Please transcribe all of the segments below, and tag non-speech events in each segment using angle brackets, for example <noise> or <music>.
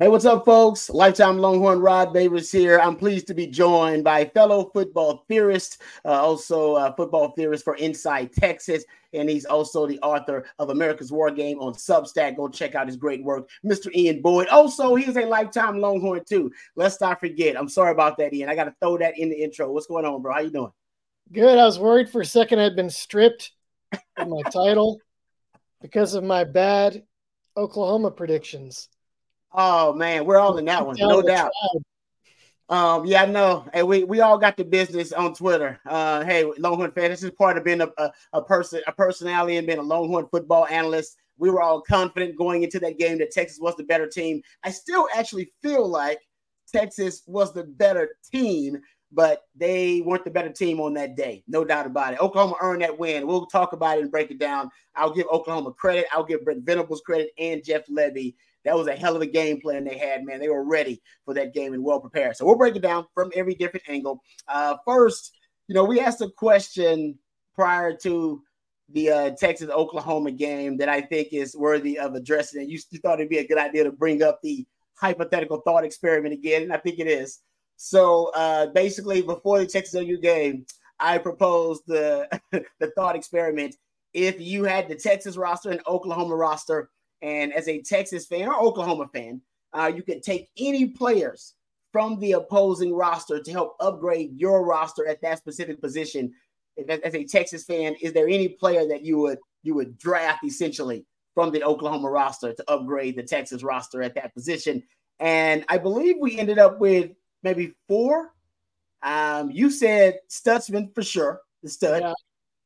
Hey, what's up, folks? Lifetime Longhorn Rod Babers here. I'm pleased to be joined by fellow football theorist, uh, also a football theorist for Inside Texas, and he's also the author of America's War Game on Substack. Go check out his great work, Mr. Ian Boyd. Also, he's a lifetime Longhorn too. Let's not forget. I'm sorry about that, Ian. I got to throw that in the intro. What's going on, bro? How you doing? Good. I was worried for a second I'd been stripped of my title because of my bad Oklahoma predictions. Oh man, we're all in that one, no doubt. Um, yeah, no, hey, we we all got the business on Twitter. Uh, hey, Longhorn fan, this is part of being a, a, a person, a personality, and being a Longhorn football analyst. We were all confident going into that game that Texas was the better team. I still actually feel like Texas was the better team, but they weren't the better team on that day. No doubt about it. Oklahoma earned that win. We'll talk about it and break it down. I'll give Oklahoma credit. I'll give Brent Venables credit and Jeff Lebby that was a hell of a game plan they had, man. They were ready for that game and well prepared. So we'll break it down from every different angle. Uh, first, you know, we asked a question prior to the uh, Texas Oklahoma game that I think is worthy of addressing. And you, you thought it'd be a good idea to bring up the hypothetical thought experiment again, and I think it is. So uh, basically, before the Texas OU game, I proposed the <laughs> the thought experiment. If you had the Texas roster and Oklahoma roster, and as a Texas fan or Oklahoma fan, uh, you can take any players from the opposing roster to help upgrade your roster at that specific position. As a Texas fan, is there any player that you would you would draft essentially from the Oklahoma roster to upgrade the Texas roster at that position? And I believe we ended up with maybe four. Um, you said Stutsman for sure, the stud. Yeah.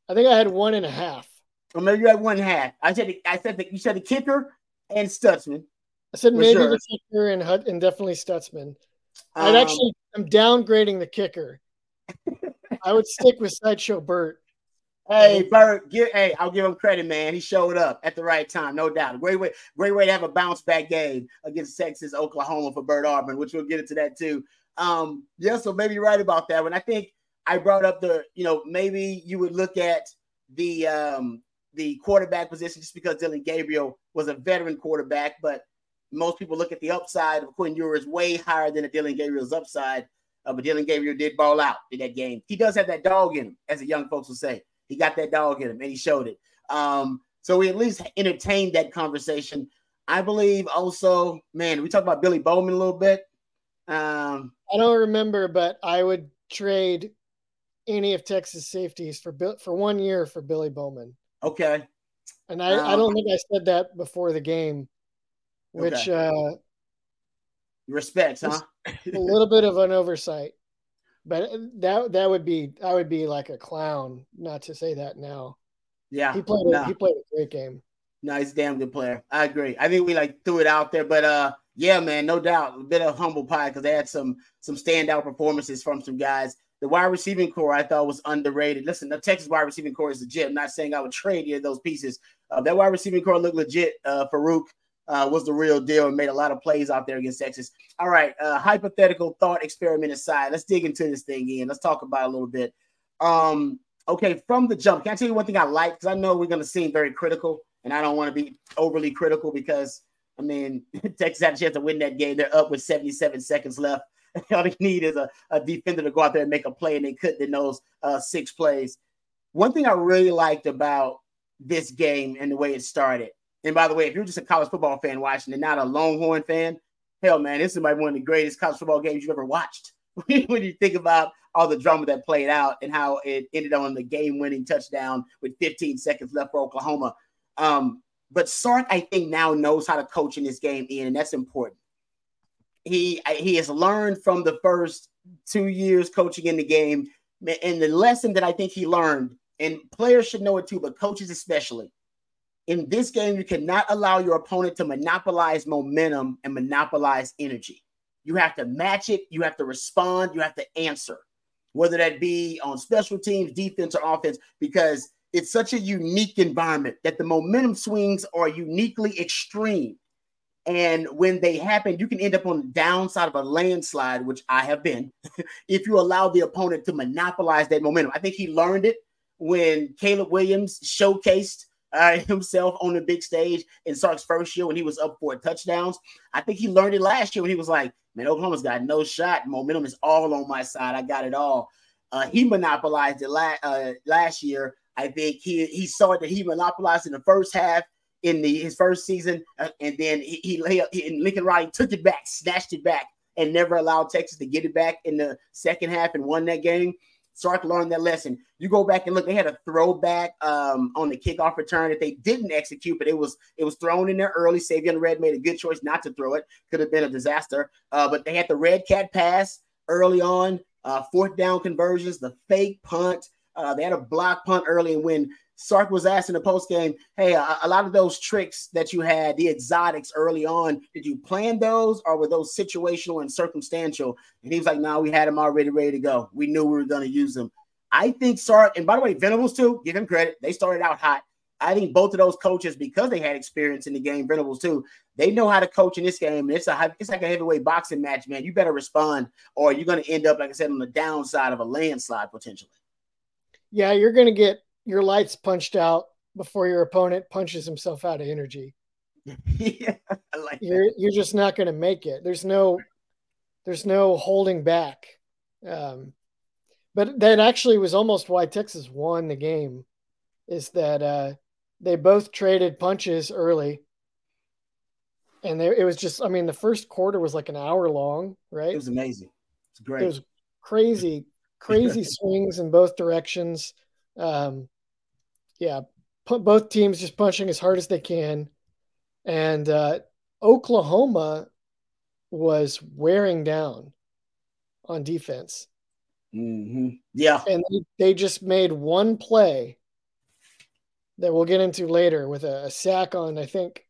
I think I had one and a half. Or maybe you had one half. I said I said the, you said the kicker and Stutsman. I said maybe sure. the kicker and and definitely Stutsman. I'd um, actually I'm downgrading the kicker. I would stick with Sideshow Bert. Hey, Bert, give, hey, I'll give him credit, man. He showed up at the right time, no doubt. Great way, great way to have a bounce back game against Texas, Oklahoma for Bert Auburn, which we'll get into that too. Um, yeah, so maybe you're right about that one. I think I brought up the, you know, maybe you would look at the um the quarterback position just because Dillon Gabriel was a veteran quarterback, but most people look at the upside of Quinn Ewers way higher than the Dillon Gabriel's upside. Uh, but Dillon Gabriel did ball out in that game. He does have that dog in him, as the young folks will say. He got that dog in him, and he showed it. Um, so we at least entertained that conversation. I believe also, man, we talked about Billy Bowman a little bit. Um, I don't remember, but I would trade any of Texas safeties for for one year for Billy Bowman. Okay. And I, um, I don't think I said that before the game, which okay. uh respects, huh? a little bit of an oversight. But that that would be I would be like a clown not to say that now. Yeah. He played a, he played a great game. No, he's a damn good player. I agree. I think we like threw it out there, but uh yeah, man, no doubt. A bit of humble pie because they had some some standout performances from some guys. The wide receiving corps I thought was underrated. Listen, the Texas wide receiving corps is legit. I'm not saying I would trade any of those pieces. Uh, that wide receiving corps looked legit. Uh, Farooq uh, was the real deal and made a lot of plays out there against Texas. All right, uh, hypothetical thought experiment aside, let's dig into this thing, Ian. Let's talk about a little bit. Um, okay, from the jump, can I tell you one thing I like? Because I know we're going to seem very critical, and I don't want to be overly critical because, I mean, <laughs> Texas had a chance to win that game. They're up with 77 seconds left. <laughs> All they need is a, a defender to go out there and make a play, and they couldn't in those uh, six plays. One thing I really liked about this game and the way it started, and by the way, if you're just a college football fan watching and not a Longhorn fan, hell, man, this is like one of the greatest college football games you've ever watched. <laughs> when you think about all the drama that played out and how it ended on the game-winning touchdown with 15 seconds left for Oklahoma. Um, but Sark, I think, now knows how to coach in this game, Ian, and that's important he he has learned from the first two years coaching in the game, and the lesson that I think he learned, and players should know it too, but coaches especially. In this game, you cannot allow your opponent to monopolize momentum and monopolize energy. You have to match it, you have to respond, you have to answer, whether that be on special teams, defense, or offense, because it's such a unique environment that the momentum swings are uniquely extreme. And when they happen, you can end up on the downside of a landslide, which I have been, <laughs> if you allow the opponent to monopolize that momentum. I think he learned it when Caleb Williams showcased uh, <laughs> himself on the big stage in Sark's first year when he was up for touchdowns. I think he learned it last year when he was like, man, Oklahoma's got no shot. Momentum is all on my side. I got it all. Uh, he monopolized it la- uh, last year. I think he he saw that he monopolized in the first half in the his first season, uh, and then he, he, he and Lincoln Riley took it back, snatched it back, and never allowed Texas to get it back in the second half and won that game. Sark learned that lesson. You go back and look; they had a throwback um, on the kickoff return that they didn't execute, but it was it was thrown in there early. Savion Red made a good choice not to throw it; could have been a disaster. Uh, but they had the red cat pass early on, uh, fourth down conversions, the fake punt. Uh, they had a block punt early, and when Sark was asked in the post game, "Hey, a, a, lot of those tricks that you had, the exotics early on, did you plan those, or were those situational and circumstantial?" And he was like, "No, we had them already ready to go. We knew we were going to use them." I think Sark, and by the way, Venables too. Give him credit; they started out hot. I think both of those coaches, because they had experience in the game, Venables too, they know how to coach in this game. It's a it's like a heavyweight boxing match, man. You better respond, or you're going to end up, like I said, on the downside of a landslide potentially. Yeah, you're going to get your lights punched out before your opponent punches himself out of energy. <laughs> yeah, like you're that. you're just not going to make it. There's no there's no holding back. Um, but that actually was almost why Texas won the game, is that uh, they both traded punches early, and they, it was just I mean the first quarter was like an hour long, right? It was amazing. It's great. It was crazy, crazy <laughs> swings in both directions. Um, yeah, both teams just punching as hard as they can, and uh, Oklahoma was wearing down on defense. Mm-hmm. Yeah, and they, they, just made one play that we'll get into later with a, a, sack on I think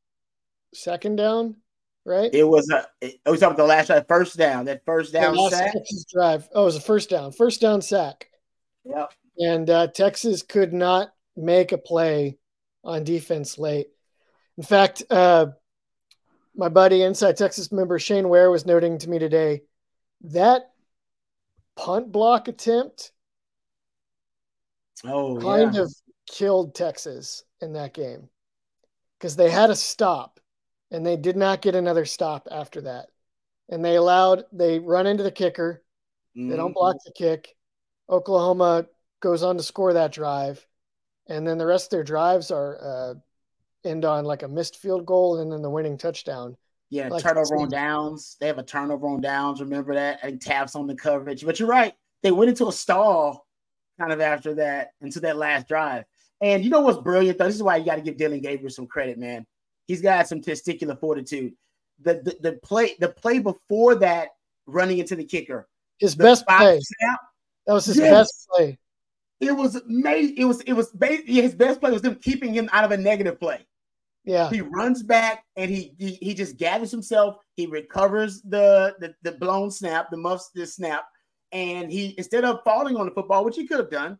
second down, right? It was a it was up the last drive, first down. That first down sack drive. Oh, it was a first down, first down sack. Yep. And uh, Texas could not make a play on defense late. In fact, uh, my buddy, Inside Texas member Shane Ware, was noting to me today that punt block attempt oh, kind yeah. of killed Texas in that game because they had a stop and they did not get another stop after that. And they allowed, they run into the kicker, mm-hmm. they don't mm-hmm. block the kick. Oklahoma goes on to score that drive and then the rest of their drives are uh, end on like a missed field goal and then the winning touchdown. Yeah, like turnover on downs. They have a turnover on downs. Remember that? And taps on the coverage. But you're right. They went into a stall kind of after that into that last drive. And you know what's brilliant though? This is why you got to give Dillon Gabriel some credit, man. He's got some testicular fortitude. The, the the play the play before that running into the kicker. His best play. Snap, that was his yes. best play. It was made. It was. It was. His best play was them keeping him out of a negative play. Yeah. He runs back and he he, he just gathers himself. He recovers the, the the blown snap, the muffs, the snap, and he instead of falling on the football, which he could have done,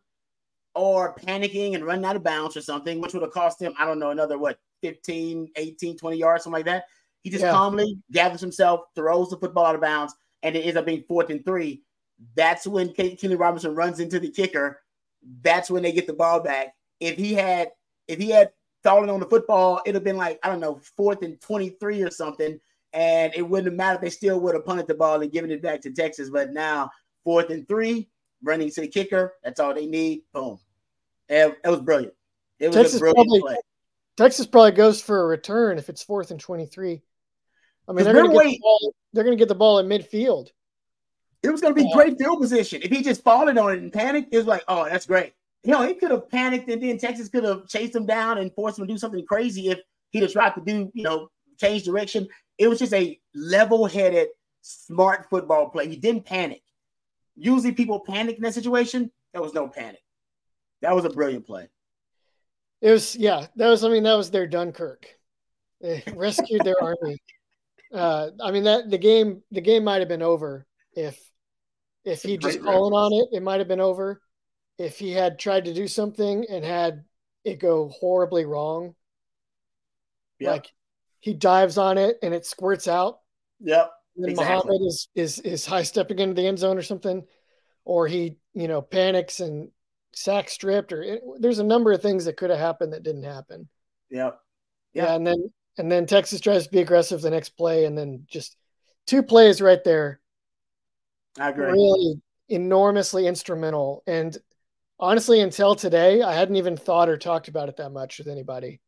or panicking and running out of bounds or something, which would have cost him, I don't know, another what 15, 18, 20 yards, something like that. He just yeah. calmly gathers himself, throws the football out of bounds, and it ends up being fourth and three. That's when Kenley Robinson runs into the kicker that's when they get the ball back. If he had if he had fallen on the football, it'd have been like, I don't know, fourth and 23 or something. And it wouldn't have mattered. They still would have punted the ball and given it back to Texas. But now, fourth and three, running to the kicker. That's all they need. Boom. It, it was brilliant. It was Texas brilliant probably, play. Texas probably goes for a return if it's fourth and 23. I mean, they're going to get the ball, they're going to get the ball in midfield. It was going to be great field position. If he just fallen on it and panicked, it was like, oh, that's great. You know, he could have panicked and then Texas could have chased him down and forced him to do something crazy if he'd have tried to do, you know, change direction. It was just a level-headed, smart football play. He didn't panic. Usually people panic in that situation. There was no panic. That was a brilliant play. It was, yeah, that was, I mean, that was their Dunkirk. They <laughs> rescued their army. Uh, I mean, that the game, the game might have been over if if he just fallen on it, it might have been over. If he had tried to do something and had it go horribly wrong, like he dives on it and it squirts out. Yep. And exactly. Muhammad is is is high stepping into the end zone or something, or he you know panics and sack stripped, or it, there's a number of things that could have happened that didn't happen. Yep. Yeah. yeah, and then and then Texas tries to be aggressive the next play, and then just two plays right there. I agree. Really enormously instrumental. And honestly, until today, I hadn't even thought or talked about it that much with anybody.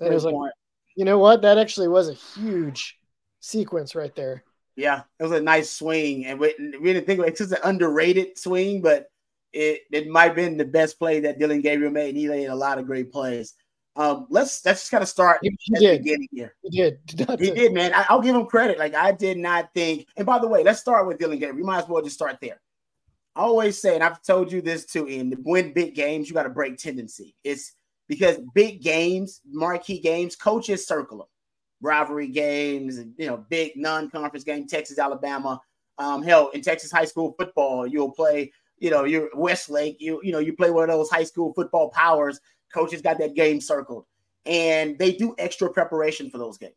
It was like, point. you know what? That actually was a huge sequence right there. Yeah, it was a nice swing, and we, we didn't think it's just an underrated swing, but it it might have been the best play that Dillon Gabriel made. And He made a lot of great plays. Um, let's let's just kind of start he, he did. beginning here. He did. <laughs> he did, man. I, will give him credit. Like I did not think. And by the way, let's start with Dillon Gabriel. We might as well just start there. I always say, and I've told you this too, in win big games, you got to break tendency. It's because big games, marquee games, coaches circle them. Rivalry games, you know, big non-conference game, Texas, Alabama. Um, hell, in Texas high school football, you'll play, you know, you're Westlake, you you know, you play one of those high school football powers Coaches got that game circled, and they do extra preparation for those games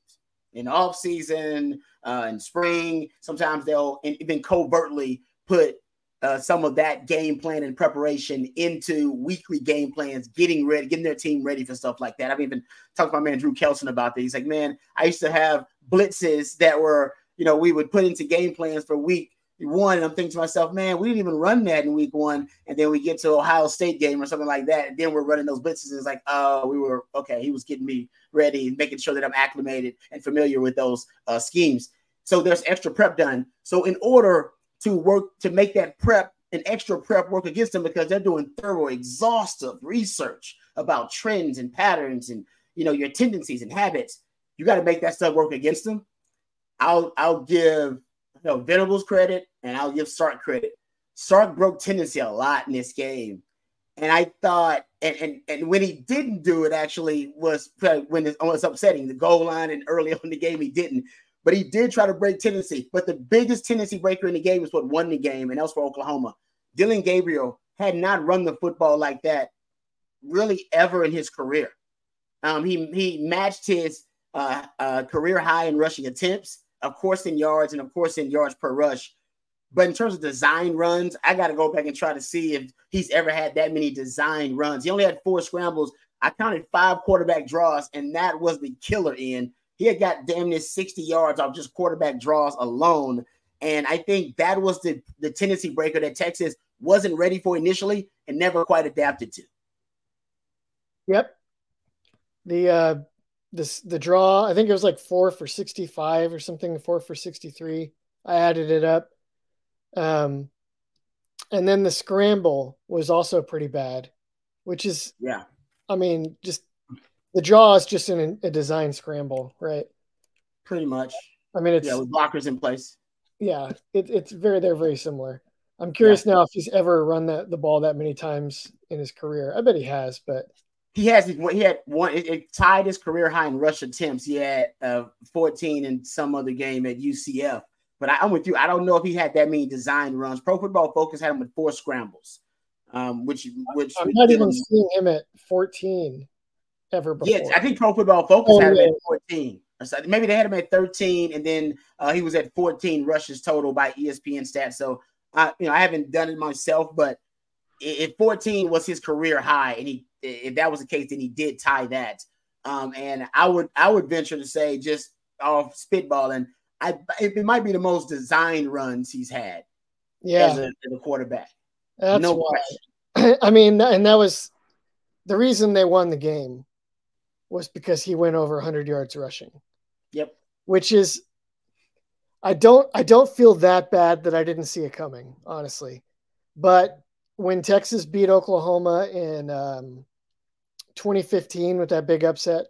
in off season, uh, in spring. Sometimes they'll even covertly put uh, some of that game plan and preparation into weekly game plans, getting ready, getting their team ready for stuff like that. I've even talked to my man Drew Kelson about this. He's like, man, I used to have blitzes that were, you know, we would put into game plans for week one, and I'm thinking to myself, man, we didn't even run that in week one, and then we get to Ohio State game or something like that, and then we're running those blitzes. And it's like, oh, we were okay. He was getting me ready and making sure that I'm acclimated and familiar with those uh, schemes. So there's extra prep done. So in order to work to make that prep an extra prep work against them because they're doing thorough, exhaustive research about trends and patterns and you know your tendencies and habits. You got to make that stuff work against them. I'll I'll give know, Venables credit and I'll give Sark credit. Sark broke tendency a lot in this game. And I thought, and, and, and when he didn't do it, actually was when it was upsetting. The goal line and early on in the game, he didn't. But he did try to break tendency. But the biggest tendency breaker in the game was what won the game, and was for Oklahoma. Dillon Gabriel had not run the football like that really ever in his career. Um, he he matched his uh, uh, career high in rushing attempts of course, in yards and of course in yards per rush. But in terms of design runs, I got to go back and try to see if he's ever had that many design runs. He only had four scrambles. I counted five quarterback draws, and that was the killer in. He had got damn near 60 yards off just quarterback draws alone. And I think that was the, the tendency breaker that Texas wasn't ready for initially and never quite adapted to. Yep. The uh, this the draw. I think it was like four for sixty five or something. Four for sixty three. I added it up. Um, and then the scramble was also pretty bad, which is yeah. I mean, just the draw is just in a, design scramble, right? Pretty much. I mean, it's yeah, with blockers in place. Yeah, it, it's very they're very similar. I'm curious yeah. now if he's ever run that the ball that many times in his career. I bet he has, but he has he had one it, it, tied his career high in rush attempts. He had uh, 14 in some other game at UCF. But I, am with you. I don't know if he had that many design runs. Pro Football Focus had him with four scrambles, um, which which I'm not even seeing him at 14 ever before. Yeah, I think Pro Football Focus oh, had him at 14. Maybe they had him at 13, and then uh, he was at 14 rushes total by ESPN stats. So, I you know I haven't done it myself, but if 14 was his career high, and he if that was the case, then he did tie that. Um, and I would I would venture to say just off spitballing, I it might be the most design runs he's had. Yeah, as a, as a quarterback. That's no why. <clears throat> I mean, and that was the reason they won the game was because he went over 100 yards rushing. Yep. Which is I don't I don't feel that bad that I didn't see it coming, honestly. But when Texas beat Oklahoma in um, 2015 with that big upset.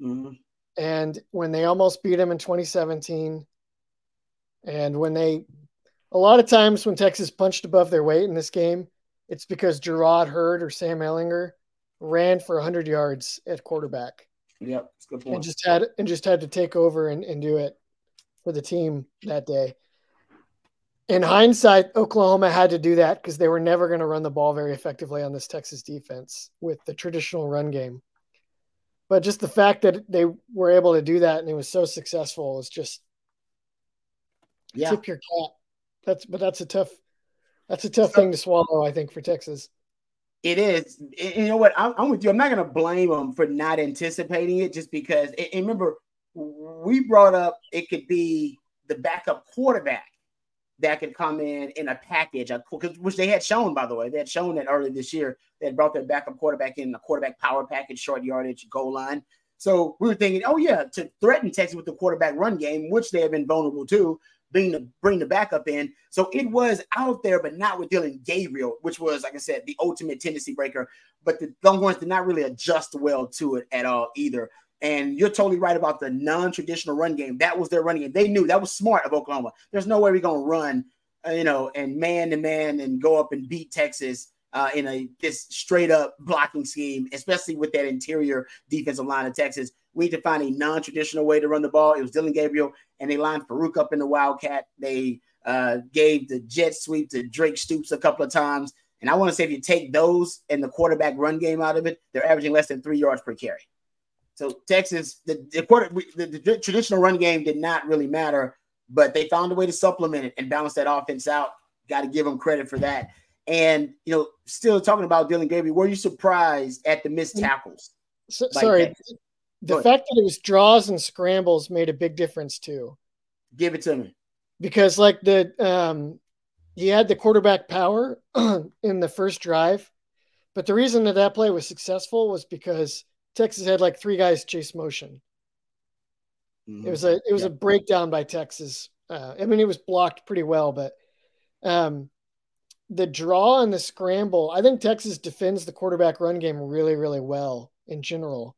Mm-hmm. And when they almost beat them in 2017. And when they, a lot of times when Texas punched above their weight in this game, it's because Jerrod Heard or Sam Ehlinger ran for 100 yards at quarterback. Yep, good point. And just had and just had to take over and, and do it for the team that day in hindsight, Oklahoma had to do that because they were never going to run the ball very effectively on this Texas defense with the traditional run game. But just the fact that they were able to do that and it was so successful is just yeah. tip your cap. That's but that's a tough that's a tough so, thing to swallow, I think, for Texas. It is. And you know what? I'm, I'm with you. I'm not going to blame them for not anticipating it just because. And remember, we brought up it could be the backup quarterback that could come in in a package, which they had shown, by the way. They had shown that earlier this year. They had brought their backup quarterback in a quarterback power package, short yardage, goal line. So we were thinking, oh, yeah, to threaten Texas with the quarterback run game, which they have been vulnerable to, being to bring the backup in. So it was out there, but not with Dillon Gabriel, which was, like I said, the ultimate tendency breaker. But the Longhorns did not really adjust well to it at all either. And you're totally right about the non-traditional run game. That was their running game. They knew that was smart of Oklahoma. There's no way we're gonna run, uh, you know, and man to man and go up and beat Texas uh, in a this straight up blocking scheme, especially with that interior defensive line of Texas. We need to find a non-traditional way to run the ball. It was Dillon Gabriel, and they lined Farooq up in the Wildcat. They uh, gave the jet sweep to Drake Stoops a couple of times. And I want to say if you take those and the quarterback run game out of it, they're averaging less than three yards per carry. So Texas, the, the quarter, the, the, traditional run game did not really matter, but they found a way to supplement it and balance that offense out. Got to give them credit for that. And you know, still talking about Dillon Gabriel, were you surprised at the missed tackles? So, sorry, Texas? the fact that it was draws and scrambles made a big difference too. Give it to me. Because like the um he had the quarterback power <clears throat> in the first drive, but the reason that that play was successful was because Texas had like three guys chase motion. Mm-hmm. It was a it was a breakdown by Texas. Uh, I mean, it was blocked pretty well, but um, the draw and the scramble. I think Texas defends the quarterback run game really, really well in general.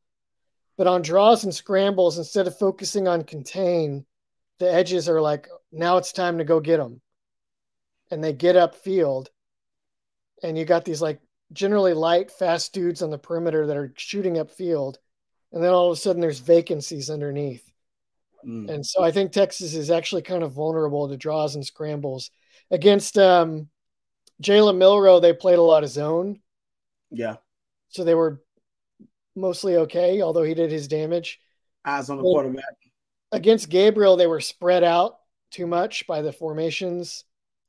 But on draws and scrambles, instead of focusing on contain, the edges are like, now it's time to go get them. And they get up field. And you got these like generally light, fast dudes on the perimeter that are shooting up field, and then all of a sudden there's vacancies underneath. Mm. And so I think Texas is actually kind of vulnerable to draws and scrambles. Against um, Jalen Milroe, they played a lot of zone. Yeah. So they were mostly okay, although he did his damage. Eyes on the but quarterback. Against Gabriel, they were spread out too much by the formations,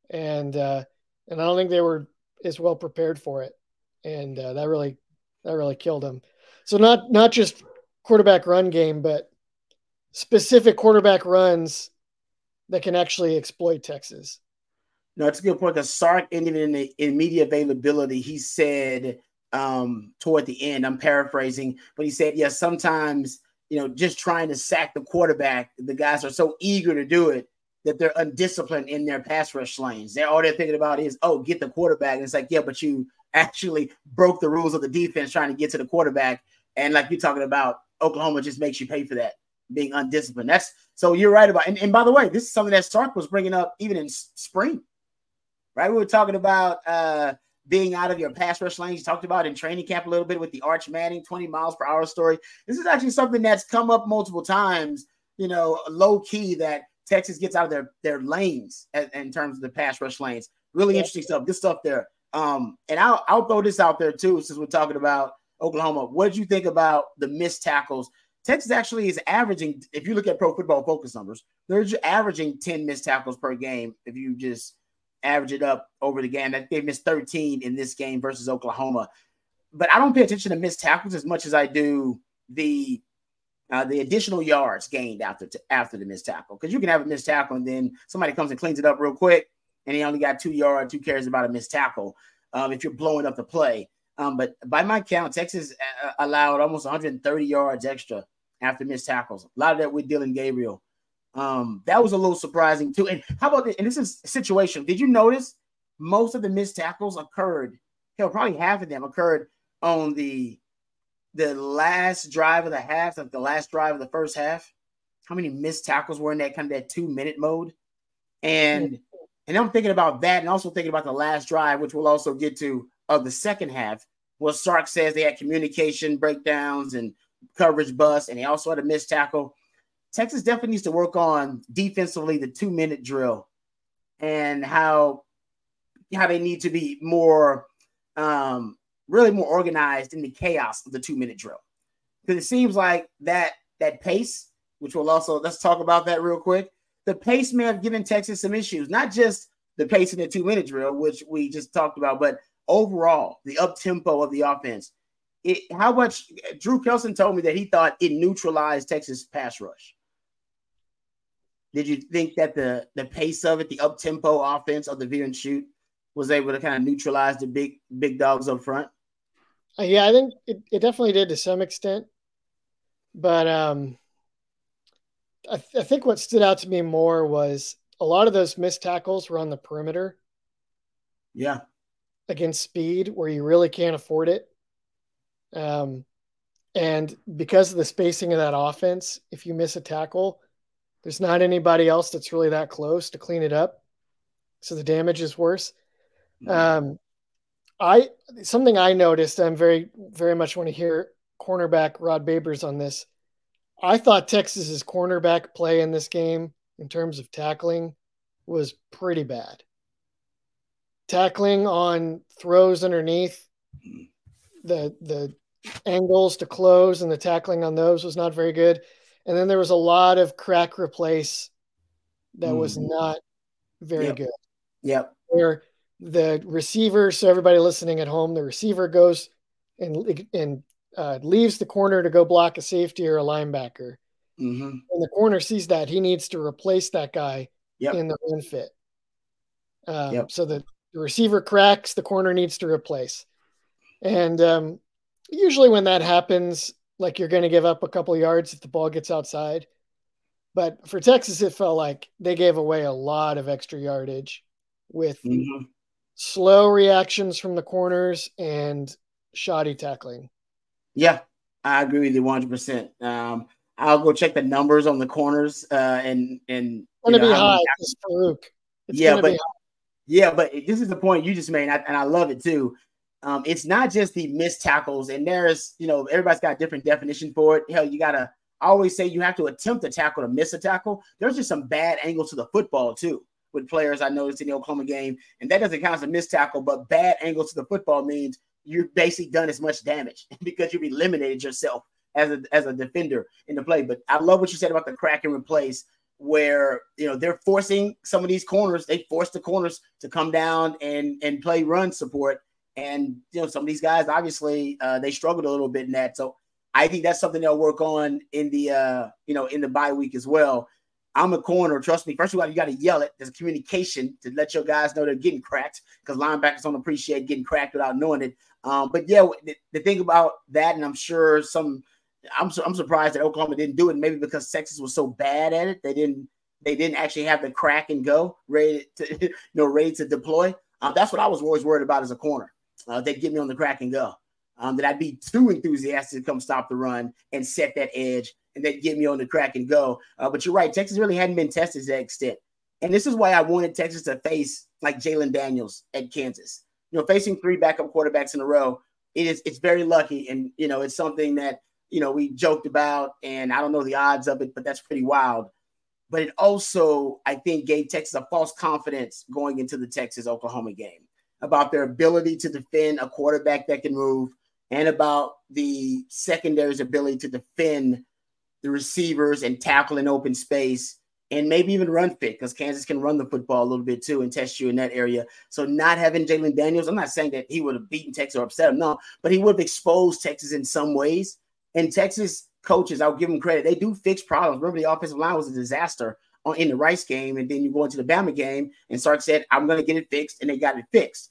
and uh, and I don't think they were as well prepared for it and uh, that really that really killed him. So not not just quarterback run game, but specific quarterback runs that can actually exploit Texas. No, it's a good point. Because Sark ended in the in media availability, he said um, toward the end, I'm paraphrasing, but he said, yes, yeah, sometimes you know, just trying to sack the quarterback, the guys are so eager to do it that they're undisciplined in their pass rush lanes. They're all they're thinking about is, oh, get the quarterback. And it's like, yeah, but you actually broke the rules of the defense trying to get to the quarterback. And like you're talking about, Oklahoma just makes you pay for that being undisciplined. That's so you're right about. And, and by the way, this is something that Sark was bringing up even in spring, right? We were talking about uh, being out of your pass rush lanes. You talked about in training camp a little bit with the Arch Manning 20 miles per hour story. This is actually something that's come up multiple times, you know, low key that Texas gets out of their, their lanes in terms of the pass rush lanes. Really yeah. interesting stuff. Good stuff there. Um, and I'll I'll throw this out there too, since we're talking about Oklahoma. What did you think about the missed tackles? Texas actually is averaging, if you look at pro football focus numbers, they're averaging 10 missed tackles per game. If you just average it up over the game, they missed 13 in this game versus Oklahoma. But I don't pay attention to missed tackles as much as I do the uh, the additional yards gained after t- after the missed tackle. Because you can have a missed tackle and then somebody comes and cleans it up real quick and he only got two yards. Who cares about a missed tackle um, if you're blowing up the play? Um, but by my count, Texas uh, allowed almost 130 yards extra after missed tackles. A lot of that with Dillon Gabriel. Um, that was a little surprising too. And how about this? And this is situation. Did you notice most of the missed tackles occurred? Hell, probably half of them occurred on the the last drive of the half, like the last drive of the first half. How many missed tackles were in that kind of that two minute mode? And and I'm thinking about that and also thinking about the last drive, which we'll also get to of the second half. Well, Sark says they had communication breakdowns and coverage bust, and he also had a missed tackle. Texas definitely needs to work on defensively the two minute drill and how how they need to be more um, really more organized in the chaos of the two minute drill because it seems like that that pace which we'll also let's talk about that real quick the pace may have given Texas some issues, not just the pace in the two minute drill, which we just talked about, but overall, the up tempo of the offense, it, how much Drew Kelson told me that he thought it neutralized Texas pass rush. Did you think that the the pace of it, the up tempo offense of the veer and shoot, was able to kind of neutralize the big big dogs up front? Uh, yeah, I think it, it definitely did to some extent, but um, I, th- I think what stood out to me more was a lot of those missed tackles were on the perimeter. Yeah, against speed where you really can't afford it. Um, and because of the spacing of that offense, if you miss a tackle, there's not anybody else that's really that close to clean it up. So the damage is worse. Mm-hmm. Um, I something I noticed. I'm very very much want to hear cornerback Rod Babers on this. I thought Texas's cornerback play in this game, in terms of tackling, was pretty bad tackling on throws underneath the the angles to close and the tackling on those was not very good and then there was a lot of crack replace that mm-hmm. was not very yep. good yep where the receiver so everybody listening at home the receiver goes and and uh, leaves the corner to go block a safety or a linebacker mm-hmm. and the corner sees that he needs to replace that guy yep. in the run fit um, yep. so that the receiver cracks, the corner needs to replace. And um, usually when that happens, like you're going to give up a couple yards if the ball gets outside. But for Texas, it felt like they gave away a lot of extra yardage with mm-hmm. slow reactions from the corners and shoddy tackling. Yeah, I agree with you 100%. Um, I'll go check the numbers on the corners uh, and and it's going to be high. Farooq. It's yeah, but yeah, but this is the point you just made, and I, and I love it too. Um, it's not just the missed tackles, and there's you know everybody's got a different definition for it. Hell, you gotta I always say you have to attempt a tackle to miss a tackle. There's just some bad angles to the football too with players I noticed in the Oklahoma game, and that doesn't count as a missed tackle, but bad angles to the football means you've basically done as much damage <laughs> because you've eliminated yourself as a as a defender in the play. But I love what you said about the crack and replace where you know they're forcing some of these corners. They force the corners to come down and and play run support. And you know some of these guys obviously uh, they struggled a little bit in that. So I think that's something they'll work on in the uh, you know in the bye week as well. I'm a corner. Trust me. First of all, you got to yell it. There's communication to let your guys know they're getting cracked because linebackers don't appreciate getting cracked without knowing it. Um, but yeah, the, the, thing about that, and I'm sure some I'm I'm surprised that Oklahoma didn't do it. Maybe because Texas was so bad at it, they didn't they didn't actually have the crack and go ready to <laughs> you know ready to deploy. Um, that's what I was always worried about as a corner. Uh, they'd get me on the crack and go. Um, that I'd be too enthusiastic to come stop the run and set that edge, and they'd get me on the crack and go. Uh, but you're right, Texas really hadn't been tested to that extent, and this is why I wanted Texas to face like Jalon Daniels at Kansas. You know, facing three backup quarterbacks in a row, it is it's very lucky, and you know it's something that you know, we joked about, and I don't know the odds of it, but that's pretty wild. But it also, I think, gave Texas a false confidence going into the Texas Oklahoma game about their ability to defend a quarterback that can move and about the secondary's ability to defend the receivers and tackle in open space and maybe even run fit because Kansas can run the football a little bit too and test you in that area. So not having Jalon Daniels, I'm not saying that he would have beaten Texas or upset him, no, but he would have exposed Texas in some ways and Texas coaches, I'll give them credit. They do fix problems. Remember, the offensive line was a disaster on, in the Rice game, and then you go into the Bama game, and Sark said, "I'm going to get it fixed," and they got it fixed.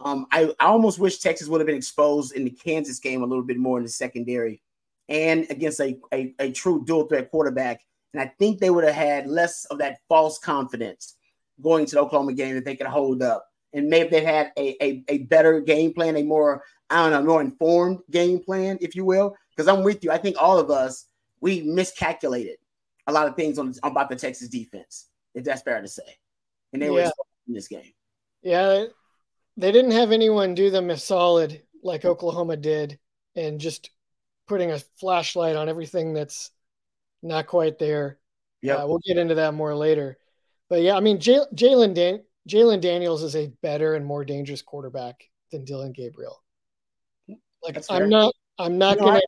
Um, I, I almost wish Texas would have been exposed in the Kansas game a little bit more in the secondary, and against a, a, a true dual threat quarterback. And I think they would have had less of that false confidence going to the Oklahoma game that they could hold up. And maybe they had a, a, a better game plan, a more, I don't know, more informed game plan, if you will, because I'm with you. I think all of us we miscalculated a lot of things on about the Texas defense, if that's fair to say, and they yeah. were in this game. Yeah, they didn't have anyone do them as solid like Oklahoma did, and just putting a flashlight on everything that's not quite there. Yeah, uh, we'll get into that more later. But yeah, I mean, Jalon Dan- Jalon Daniels is a better and more dangerous quarterback than Dillon Gabriel. Like I'm not, I'm not gonna.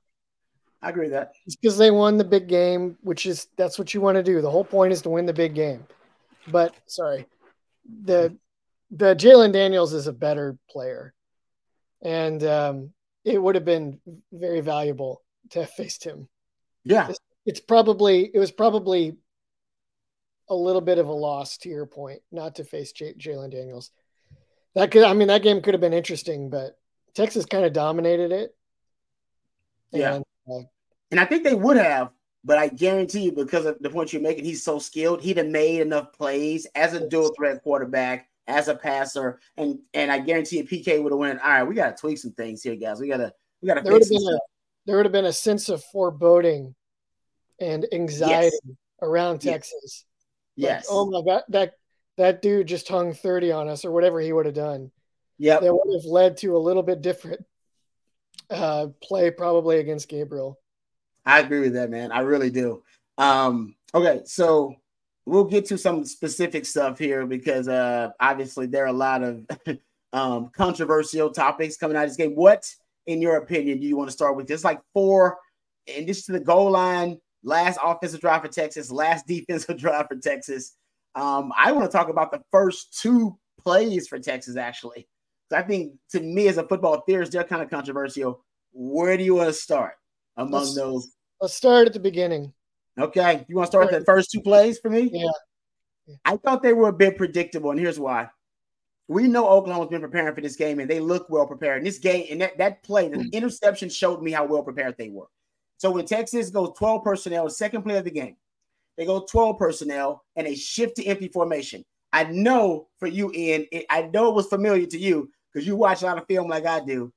I agree with that. It's because they won the big game, which is that's what you want to do. The whole point is to win the big game. But sorry, the the Jalon Daniels is a better player. and um, it would have been very valuable to have faced him. Yeah, it's, probably it was probably a little bit of a loss to your point not to face J- Jalon Daniels. That could, I mean, that game could have been interesting, but Texas kind of dominated it. Yeah, and, uh, and I think they would have, but I guarantee you, because of the point you're making, he's so skilled. He'd have made enough plays as a dual threat quarterback, as a passer, and and I guarantee you, PK would have went. All right, we got to tweak some things here, guys. We gotta we gotta there fix been a, There would have been a sense of foreboding and anxiety yes. around Texas. Yes. Like, oh my god, that that dude just hung 30 on us or whatever he would have done. Yeah. That would have led to a little bit different uh, play probably against Gabriel. I agree with that, man. I really do. Um, okay, so we'll get to some specific stuff here because uh, obviously there are a lot of <laughs> um, controversial topics coming out of this game. What, in your opinion, do you want to start with? Just like four, and this to the goal line, last offensive drive for Texas, last <laughs> defensive drive for Texas. Um, I want to talk about the first two plays for Texas, actually. I think to me, as a football theorist, they're kind of controversial. Where do you want to start among let's, those? Let's start at the beginning. Okay. You want to start with the first two plays for me? Yeah. I thought they were a bit predictable, and here's why. We know Oklahoma's been preparing for this game, and they look well prepared. In this game, and that, that play, the mm. interception showed me how well prepared they were. So when Texas goes 12 personnel, second play of the game, they go 12 personnel and they shift to empty formation. I know for you, Ian, it, I know it was familiar to you because you watch a lot of film like I do.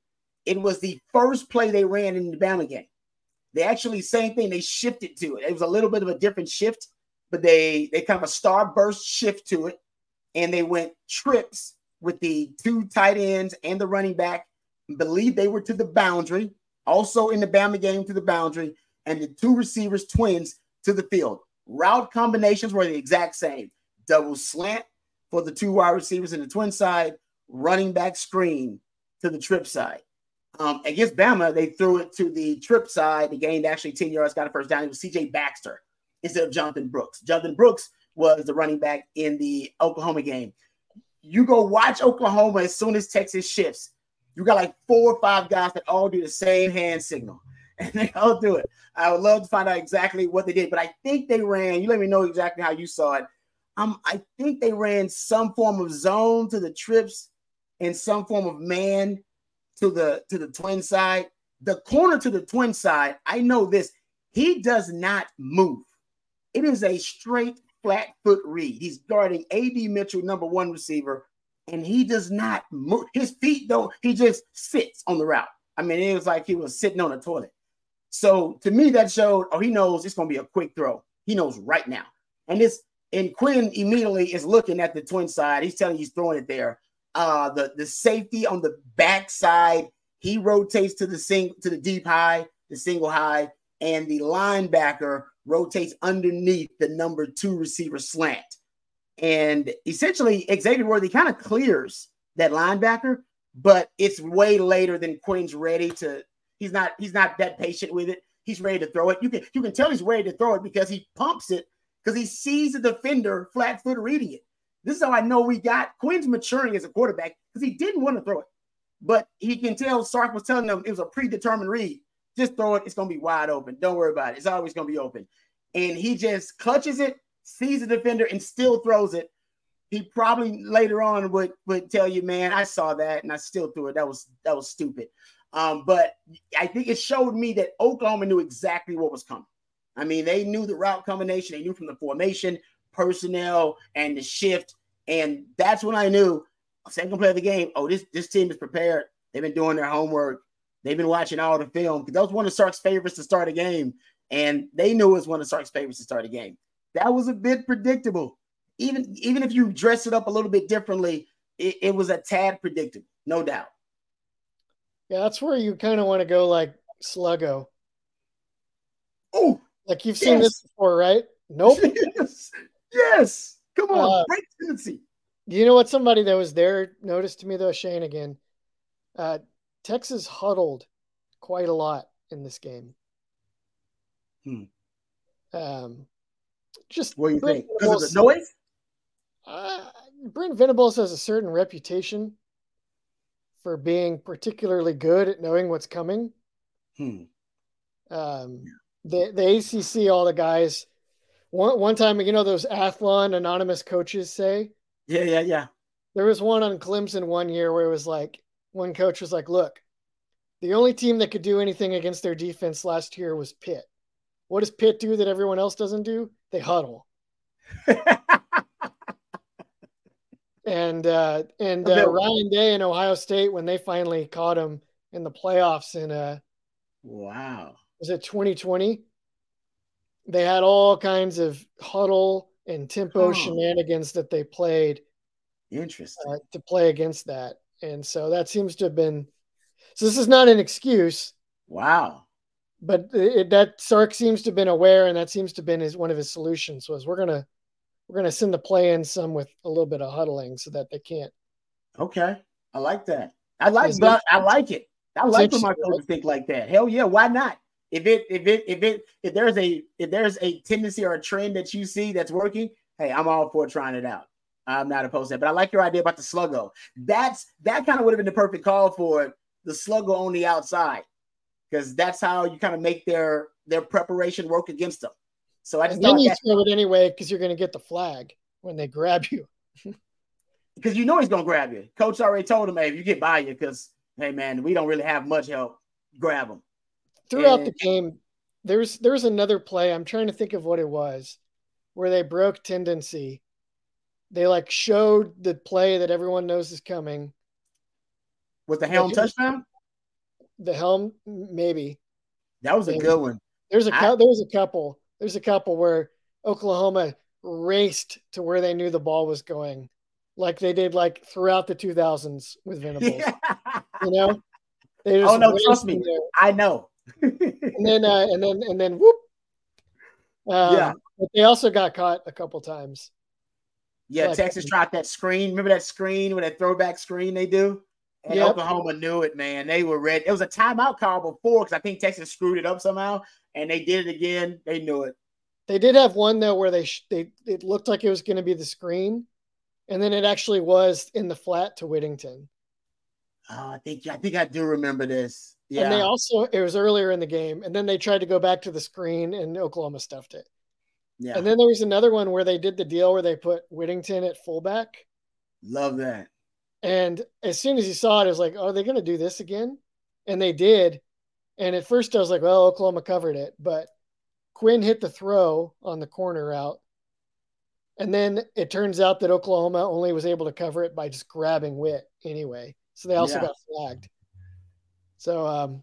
It was the first play they ran in the Bama game. They actually same thing. They shifted to it. It was a little bit of a different shift, but they they kind of a star burst shift to it, and they went trips with the two tight ends and the running back. Believe they were to the boundary. Also in the Bama game to the boundary, and the two receivers twins to the field. Route combinations were the exact same. Double slant for the two wide receivers in the twin side, running back screen to the trip side. Um, against Bama, they threw it to the trip side. They gained actually 10 yards, got a first down. It was CJ Baxter instead of Jonathan Brooks. Jonathan Brooks was the running back in the Oklahoma game. You go watch Oklahoma as soon as Texas shifts. You got like four or five guys that all do the same hand signal, <laughs> and they all do it. I would love to find out exactly what they did, but I think they ran. You let me know exactly how you saw it. Um, I think they ran some form of zone to the trips and some form of man to the to the twin side. The corner to the twin side, I know this. He does not move. It is a straight flat foot read. He's guarding AD Mitchell, number one receiver, and he does not move. His feet though, he just sits on the route. I mean, it was like he was sitting on a toilet. So to me, that showed, oh, he knows it's going to be a quick throw. He knows right now. And this and Quinn immediately is looking at the twin side. He's telling you he's throwing it there. Uh, the the safety on the back side he rotates to the sing to the deep high, the single high, and the linebacker rotates underneath the number two receiver slant. And essentially, Xavier Worthy kind of clears that linebacker, but it's way later than Quinn's ready to. He's not. He's not that patient with it. He's ready to throw it. You can you can tell he's ready to throw it because he pumps it because he sees the defender flat foot reading it. This is how I know we got Quinn's maturing as a quarterback because he didn't want to throw it, but he can tell Sark was telling him it was a predetermined read. Just throw it; it's gonna be wide open. Don't worry about it. It's always gonna be open. And he just clutches it, sees the defender, and still throws it. He probably later on would would tell you, man, I saw that and I still threw it. That was that was stupid. Um, but I think it showed me that Oklahoma knew exactly what was coming. I mean, they knew the route combination, they knew from the formation, personnel, and the shift. And that's when I knew second play of the game. Oh, this this team is prepared. They've been doing their homework. They've been watching all the film that was one of Sark's favorites to start a game, and they knew it was one of Sark's favorites to start a game. That was a bit predictable. Even even if you dress it up a little bit differently, it, it was a tad predictable, no doubt. Yeah, that's where you kind of want to go like Sluggo. Oh, like you've seen this before, right? <laughs> Nope. yes. Yes. Come on. Uh, Great tendency. You know what? Somebody that was there noticed to me though, Shane again. Uh, Texas huddled quite a lot in this game. Hmm. Um, just what do you Brent think? Because of the noise? Uh, Brent Venables has a certain reputation for being particularly good at knowing what's coming. Hmm. Um, the the ACC, all the guys. One one time, you know, those Athlon anonymous coaches say. Yeah, yeah, yeah. There was one on Clemson one year where it was like one coach was like, "Look, the only team that could do anything against their defense last year was Pitt. What does Pitt do that everyone else doesn't do? They huddle." and uh, and <laughs> uh, Ryan Day in Ohio State when they finally caught him in the playoffs in uh wow. was it 2020 they had all kinds of huddle and tempo oh. shenanigans that they played interesting. uh, to play against that. And so that seems to have been so this is not an excuse. Wow but it, that sark seems to have been aware and that seems to have been his one of his solutions was we're gonna we're going to send the play in some with a little bit of huddling so that they can't. Okay, I like that. I like, but I like it. I like when my coaches think like that. Hell yeah, why not? If it, if it, if it, if there's a, if there's a tendency or a trend that you see that's working, hey, I'm all for trying it out. I'm not opposed to that, but I like your idea about the sluggo. That's that kind of would have been the perfect call for the sluggo on the outside, because that's how you kind of make their their preparation work against them. So I just and then you that, throw it anyway because you're going to get the flag when they grab you. <laughs> Because you know he's going to grab you. Coach already told him, hey, if you get by you, because hey man, we don't really have much help. Grab him. Throughout and, the game, there's there's another play. I'm trying to think of what it was, where they broke tendency. They like showed the play that everyone knows is coming. Was the helm touchdown? The helm, maybe. That was a maybe. good one. There's a I, there was a couple there's a couple where Oklahoma raced to where they knew the ball was going, like they did like throughout the 2000s with Venables. Yeah. <laughs> You know, they just oh no, trust me, there. I know. and then uh, and then and then whoop. Um, yeah, but they also got caught a couple times. Yeah, like, Texas tried that screen. Remember that screen with that throwback screen they do? And yep. Oklahoma knew it, man. They were ready. It was a timeout call before because I think Texas screwed it up somehow and they did it again. They knew it. They did have one though where they sh- they it looked like it was going to be the screen, and then it actually was in the flat to Whittington. Oh, I think I think I do remember this. Yeah. And they also it was earlier in the game, and then they tried to go back to the screen, and Oklahoma stuffed it. Yeah. And then there was another one where they did the deal where they put Whittington at fullback. Love that. And as soon as you saw it, it was like, oh, are they going to do this again? And they did. And at first I was like, well, Oklahoma covered it, but Quinn hit the throw on the corner route. And then it turns out that Oklahoma only was able to cover it by just grabbing Witt anyway. So they also yeah. got flagged. So um,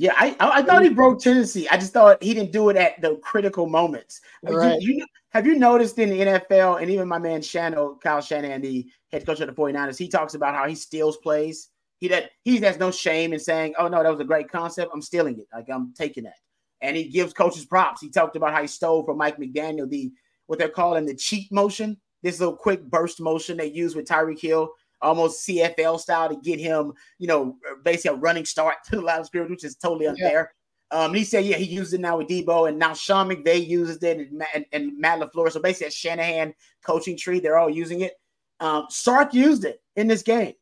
Yeah, I I thought he broke tendency. I just thought he didn't do it at the critical moments. Right. You, you, have you noticed in the NFL, and even my man Shano, Kyle Shanahan, the head coach of the 49ers, he talks about how he steals plays. He that he has no shame in saying, Oh no, that was a great concept. I'm stealing it. Like I'm taking that. And he gives coaches props. He talked about how he stole from Mike McDaniel the what they're calling the cheat motion, this little quick burst motion they use with Tyreek Hill almost CFL style to get him, you know, basically a running start <laughs> to the line of scrimmage, which is totally unfair. Yeah. Um, he said, yeah, he used it now with Deebo, and now Sean McVay uses it, and, and, and Matt LaFleur. So basically, a Shanahan coaching tree, they're all using it. Um, Sark used it in this game.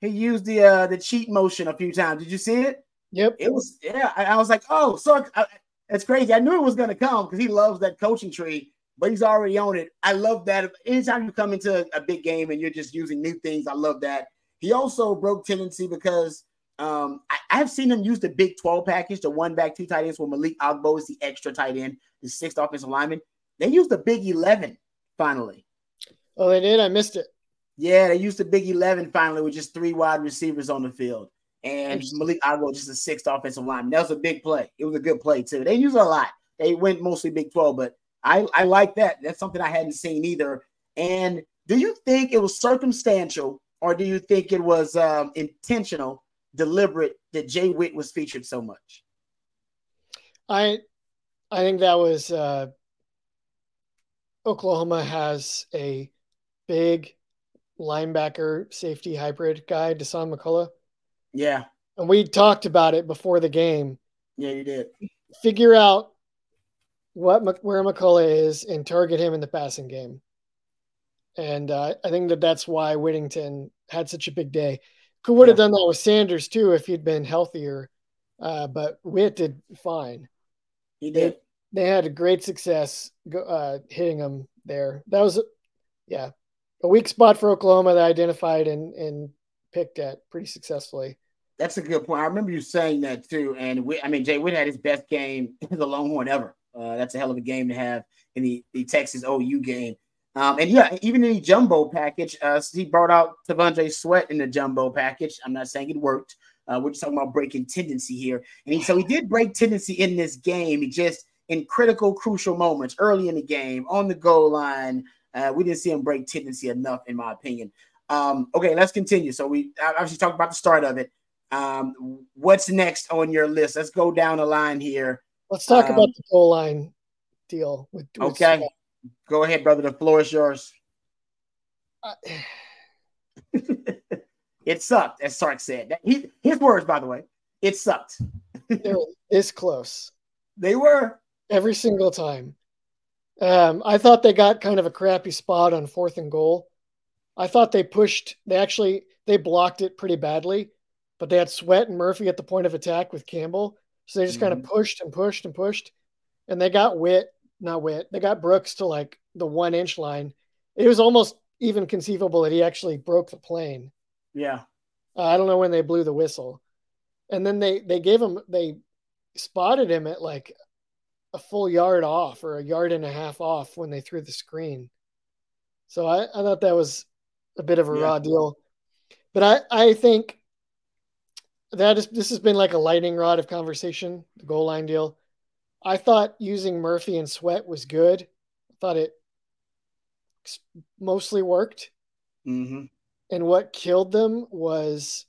He used the uh, the cheat motion a few times. Did you see it? Yep. It was yeah. I, I was like, oh, Sark. I, it's crazy. I knew it was going to come because he loves that coaching tree but he's already on it. I love that. Anytime you come into a big game and you're just using new things, I love that. He also broke tendency because um, I, have seen him use the Big 12 package, the one back, two tight ends, where Malik Agbo is the extra tight end, the sixth offensive lineman. They used the Big 11 finally. Oh, they did? I missed it. Yeah, they used the Big 11 finally with just three wide receivers on the field. And Malik Agbo just a sixth offensive lineman. That was a big play. It was a good play, too. They use a lot. They went mostly Big 12, but I, I like that. That's something I hadn't seen either. And do you think it was circumstantial or do you think it was um, intentional, deliberate that Jay Witt was featured so much? I I think that was uh, Oklahoma has a big linebacker safety hybrid guy, Dasan McCullough. Yeah. And we talked about it before the game. Yeah, you did. Figure out what where McCullough is and target him in the passing game. And uh, I think that that's why Whittington had such a big day. Could would have yeah. done that with Sanders too if he'd been healthier, uh, but Witt did fine. He did. They, they had a great success uh, hitting him there. That was, yeah, a weak spot for Oklahoma that I identified and and picked at pretty successfully. That's a good point. I remember you saying that too. And we, I mean, Jay Witt had his best game as a Longhorn ever. Uh, that's a hell of a game to have in the, the Texas OU game. Um, and yeah, even in the jumbo package, uh, he brought out T'Vondre Sweat in the jumbo package. I'm not saying it worked. Uh, we're just talking about breaking tendency here. And he, so he did break tendency in this game. He just in critical, crucial moments early in the game, on the goal line. Uh, we didn't see him break tendency enough, in my opinion. Um, okay, let's continue. So we obviously talked about the start of it. Um, what's next on your list? Let's go down the line here. Let's talk um, about the goal line deal. With, with okay. Sweat. Go ahead, brother. The floor is yours. Uh, <laughs> it sucked, as Sark said. He, his words, by the way. It sucked. <laughs> they were this close. They were every single time. Um, I thought they got kind of a crappy spot on fourth and goal. I thought they pushed. They actually they blocked it pretty badly, but they had Sweat and Murphy at the point of attack with Campbell, so they just mm-hmm. kind of pushed and pushed and pushed, and they got Witt not Witt. They got Brooks to like the one inch line. It was almost even conceivable that he actually broke the plane. Yeah. Uh, I don't know when they blew the whistle. And then they they gave him they spotted him at like a full yard off or a yard and a half off when they threw the screen. So I, I thought that was a bit of a yeah. raw deal. But I, I think that is this has been like a lightning rod of conversation, the goal line deal. I thought using Murphy and Sweat was good. I thought it mostly worked. Mm-hmm. And what killed them was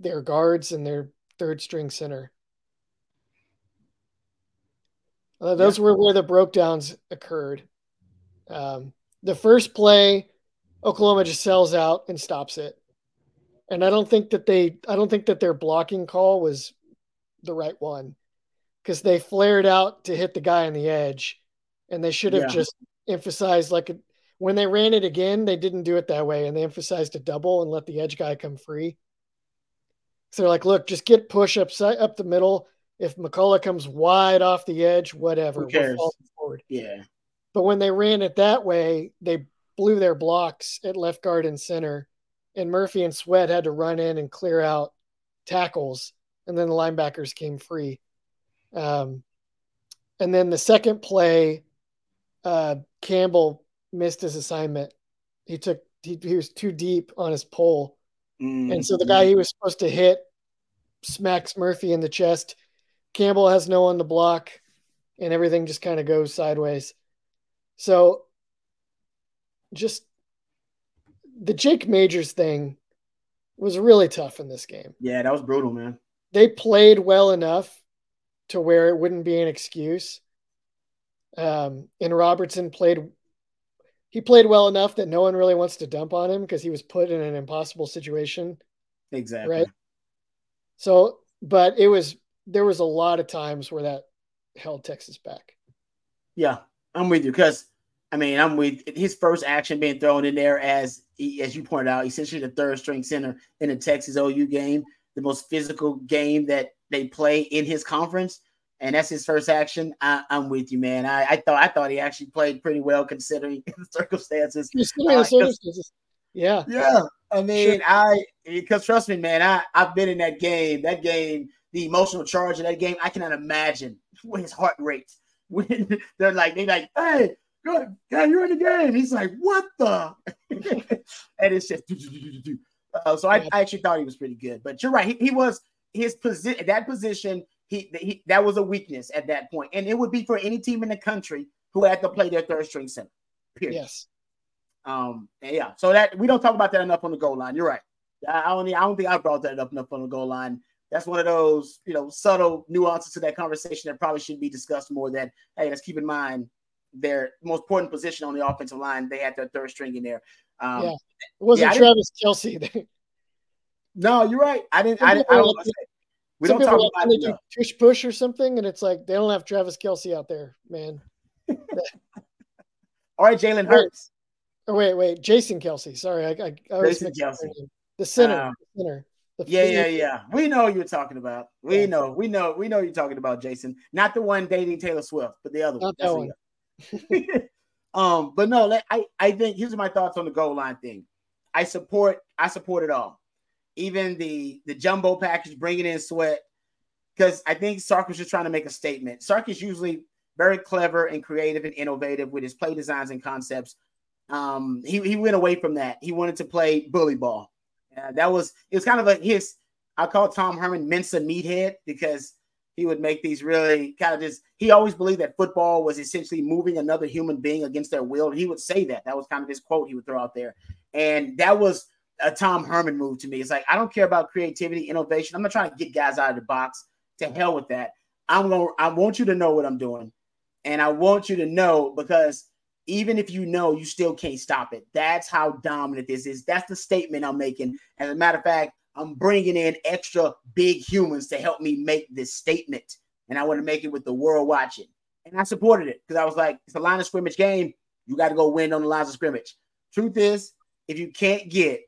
their guards and their third string center. Uh, those yeah. were where the breakdowns occurred. Um, the first play, Oklahoma just sells out and stops it. And I don't think that they, I don't think that their blocking call was the right one because they flared out to hit the guy on the edge, and they should have yeah. just emphasized like a, when they ran it again, they didn't do it that way, and they emphasized a double and let the edge guy come free. So they're like, look, just get push up side up the middle. If McCullough comes wide off the edge, whatever, we'll forward. Yeah. But when they ran it that way, they blew their blocks at left guard and center, and Murphy and Sweat had to run in and clear out tackles, and then the linebackers came free. Um, and then the second play, uh, Campbell missed his assignment. He took he, he was too deep on his pole, mm-hmm. and so the guy he was supposed to hit smacks Murphy in the chest. Campbell has no one to block, and everything just kind of goes sideways. So, just the Jake Majors thing was really tough in this game. Yeah, that was brutal, man. They played well enough to where it wouldn't be an excuse. Um, and Robertson played he played well enough that no one really wants to dump on him because he was put in an impossible situation. Exactly. Right. So, but it was there was a lot of times where that held Texas back. Yeah, I'm with you because I mean I'm with his first action being thrown in there as as you pointed out, essentially the third string center in the Texas OU game, the most physical game that they play in his conference, and that's his first action. I, am with you, man. I, I, thought I thought he actually played pretty well considering <laughs> the circumstances. Uh, Yeah. Yeah. I mean, sure. I because trust me, man, I I've been in that game. That game, the emotional charge of that game, I cannot imagine <laughs> what his heart rate when <laughs> they're like they like, hey, good, yeah, you're in the game. He's like, what the? <laughs> and it's just. Uh, so I, I, actually thought he was pretty good, but you're right. He, he was his position. That position, he, he that was a weakness at that point, and it would be for any team in the country who had to play their third string center. Period. Yes. Um. yeah. So that we don't talk about that enough on the goal line. You're right. I, I don't. I don't think I brought that up enough on the goal line. That's one of those, you know, subtle nuances to that conversation that probably should be discussed more. That hey, let's keep in mind their most important position on the offensive line. They had their third string in there. Um, yeah, it wasn't yeah, Travis Kelce. no, you're right. I didn't. I, didn't, I don't. We don't talk about do tush push or something, and it's like they don't have Travis Kelce out there, man. <laughs> All right, Jalen Hurts. Oh wait, wait, Jason Kelce. Sorry, I, I, I Jason Kelce. The center, um, the center. The yeah, yeah, yeah. We know you're talking about. We yeah. know, we know, we know you're talking about Jason. Not the one dating Taylor Swift, but the other Not one. That one. <laughs> um, but no, I, I think here's my thoughts on the goal line thing. I support, I support it all. Even the the jumbo package, bringing in Sweat, because I think Sark was just trying to make a statement. Sark is usually very clever and creative and innovative with his play designs and concepts. Um, he, he went away from that. He wanted to play bully ball. Uh, that was it was kind of like his I call Tom Herman Mensa meathead because he would make these really kind of just he always believed that football was essentially moving another human being against their will. He would say that. That was kind of his quote he would throw out there. And that was a Tom Herman move to me. It's like I don't care about creativity, innovation. I'm not trying to get guys out of the box. To hell with that. I'm going to I want you to know what I'm doing. And I want you to know because even if you know, you still can't stop it. That's how dominant this is. That's the statement I'm making. As a matter of fact, I'm bringing in extra big humans to help me make this statement. And I want to make it with the world watching. And I supported it because I was like, it's a line of scrimmage game. You got to go win on the lines of scrimmage. Truth is, if you can't get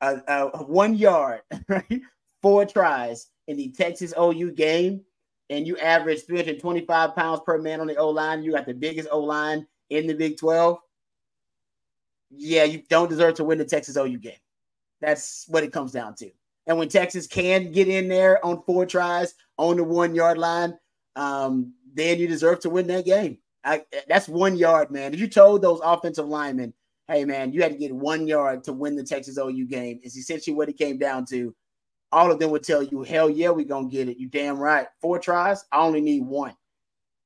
a, a, a one yard, <laughs> right, four tries in the Texas OU game, and you average 325 pounds per man on the O line, you got the biggest O line in the Big 12, yeah, you don't deserve to win the Texas OU game. That's what it comes down to. And when Texas can get in there on four tries on the one yard line, um, then you deserve to win that game. I, that's one yard, man. If you told those offensive linemen, hey, man, you had to get one yard to win the Texas OU game, it's essentially what it came down to. All of them would tell you, hell yeah, we're going to get it. You damn right. Four tries, I only need one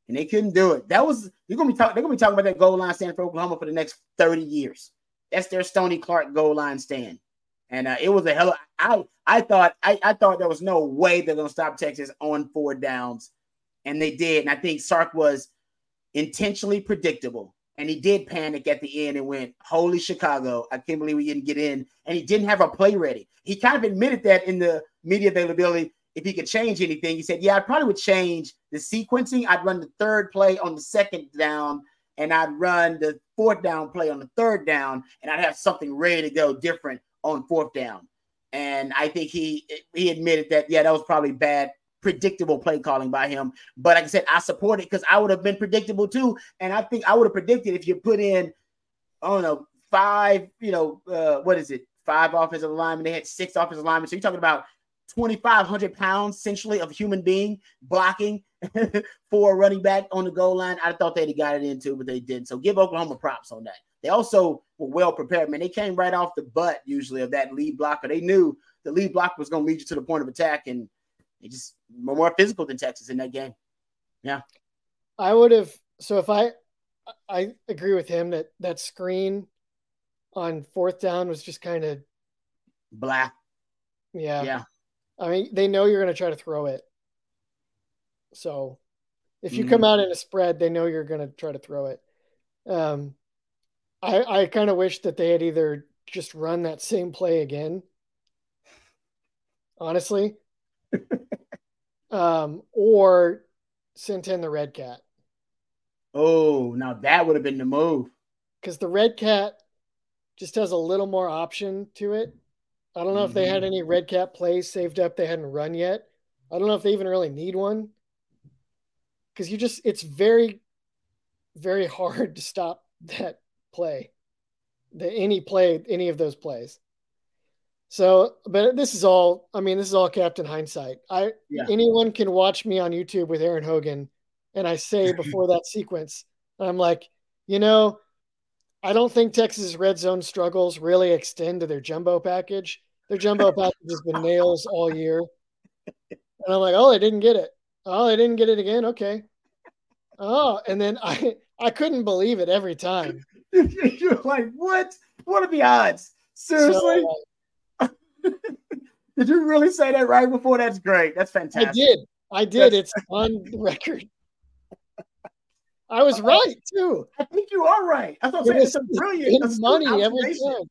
and they couldn't do it. That was you're gonna be talking. They're gonna be talking about that goal line stand for Oklahoma for the next 30 years. That's their Stony Clark goal line stand, and uh, it was a hell. Of, I I thought I, I thought there was no way they're gonna stop Texas on four downs, and they did. And I think Sark was intentionally predictable, and he did panic at the end and went, "Holy Chicago! I can't believe we didn't get in." And he didn't have a play ready. He kind of admitted that in the media availability if he could change anything. He said, Yeah, I probably would change the sequencing. I'd run the third play on the second down, and I'd run the fourth down play on the third down, and I'd have something ready to go different on fourth down. And I think he he admitted that, yeah, that was probably bad, predictable play calling by him. But like I said, I support it because I would have been predictable too. And I think I would have predicted if you put in, I don't know, five, you know, uh, what is it? Five offensive linemen. They had six offensive linemen. So you're talking about 2,500 pounds essentially of human being blocking <laughs> for a running back on the goal line. I thought they'd have got it into, but they didn't. So give Oklahoma props on that. They also were well prepared, man. They came right off the butt usually of that lead blocker. They knew the lead block was going to lead you to the point of attack, and they just were more physical than Texas in that game. Yeah. I would have. So if I, I agree with him that that screen on fourth down was just kind of black. Yeah. Yeah. I mean, they know you're going to try to throw it. So if you mm. come out in a spread, they know you're going to try to throw it. Um, I, I kind of wish that they had either just run that same play again, honestly, <laughs> um, or sent in the red cat. Oh, now that would have been the move. Because the red cat just has a little more option to it. I don't know mm-hmm. if they had mm-hmm. any red cat plays saved up they hadn't run yet. I don't know if they even really need one. Because you just, it's very, very hard to stop that play. the any play any of those plays. So, but this is all. I mean, this is all Captain Hindsight. I yeah. anyone can watch me on YouTube with Aaron Hogan, and I say <laughs> before that sequence, I'm like, you know, I don't think Texas red zone struggles really extend to their jumbo package. Their jumbo <laughs> package has been nails all year, and I'm like, oh, I didn't get it. Oh, I didn't get it again. Okay. Oh, and then I I couldn't believe it every time. <laughs> You're like, what? What are the odds? Seriously? So, uh, <laughs> did you really say that right before? That's great. That's fantastic. I did. I did. That's- it's on <laughs> record. I was right too. I think you are right. I thought it it's a brilliant it's money every time.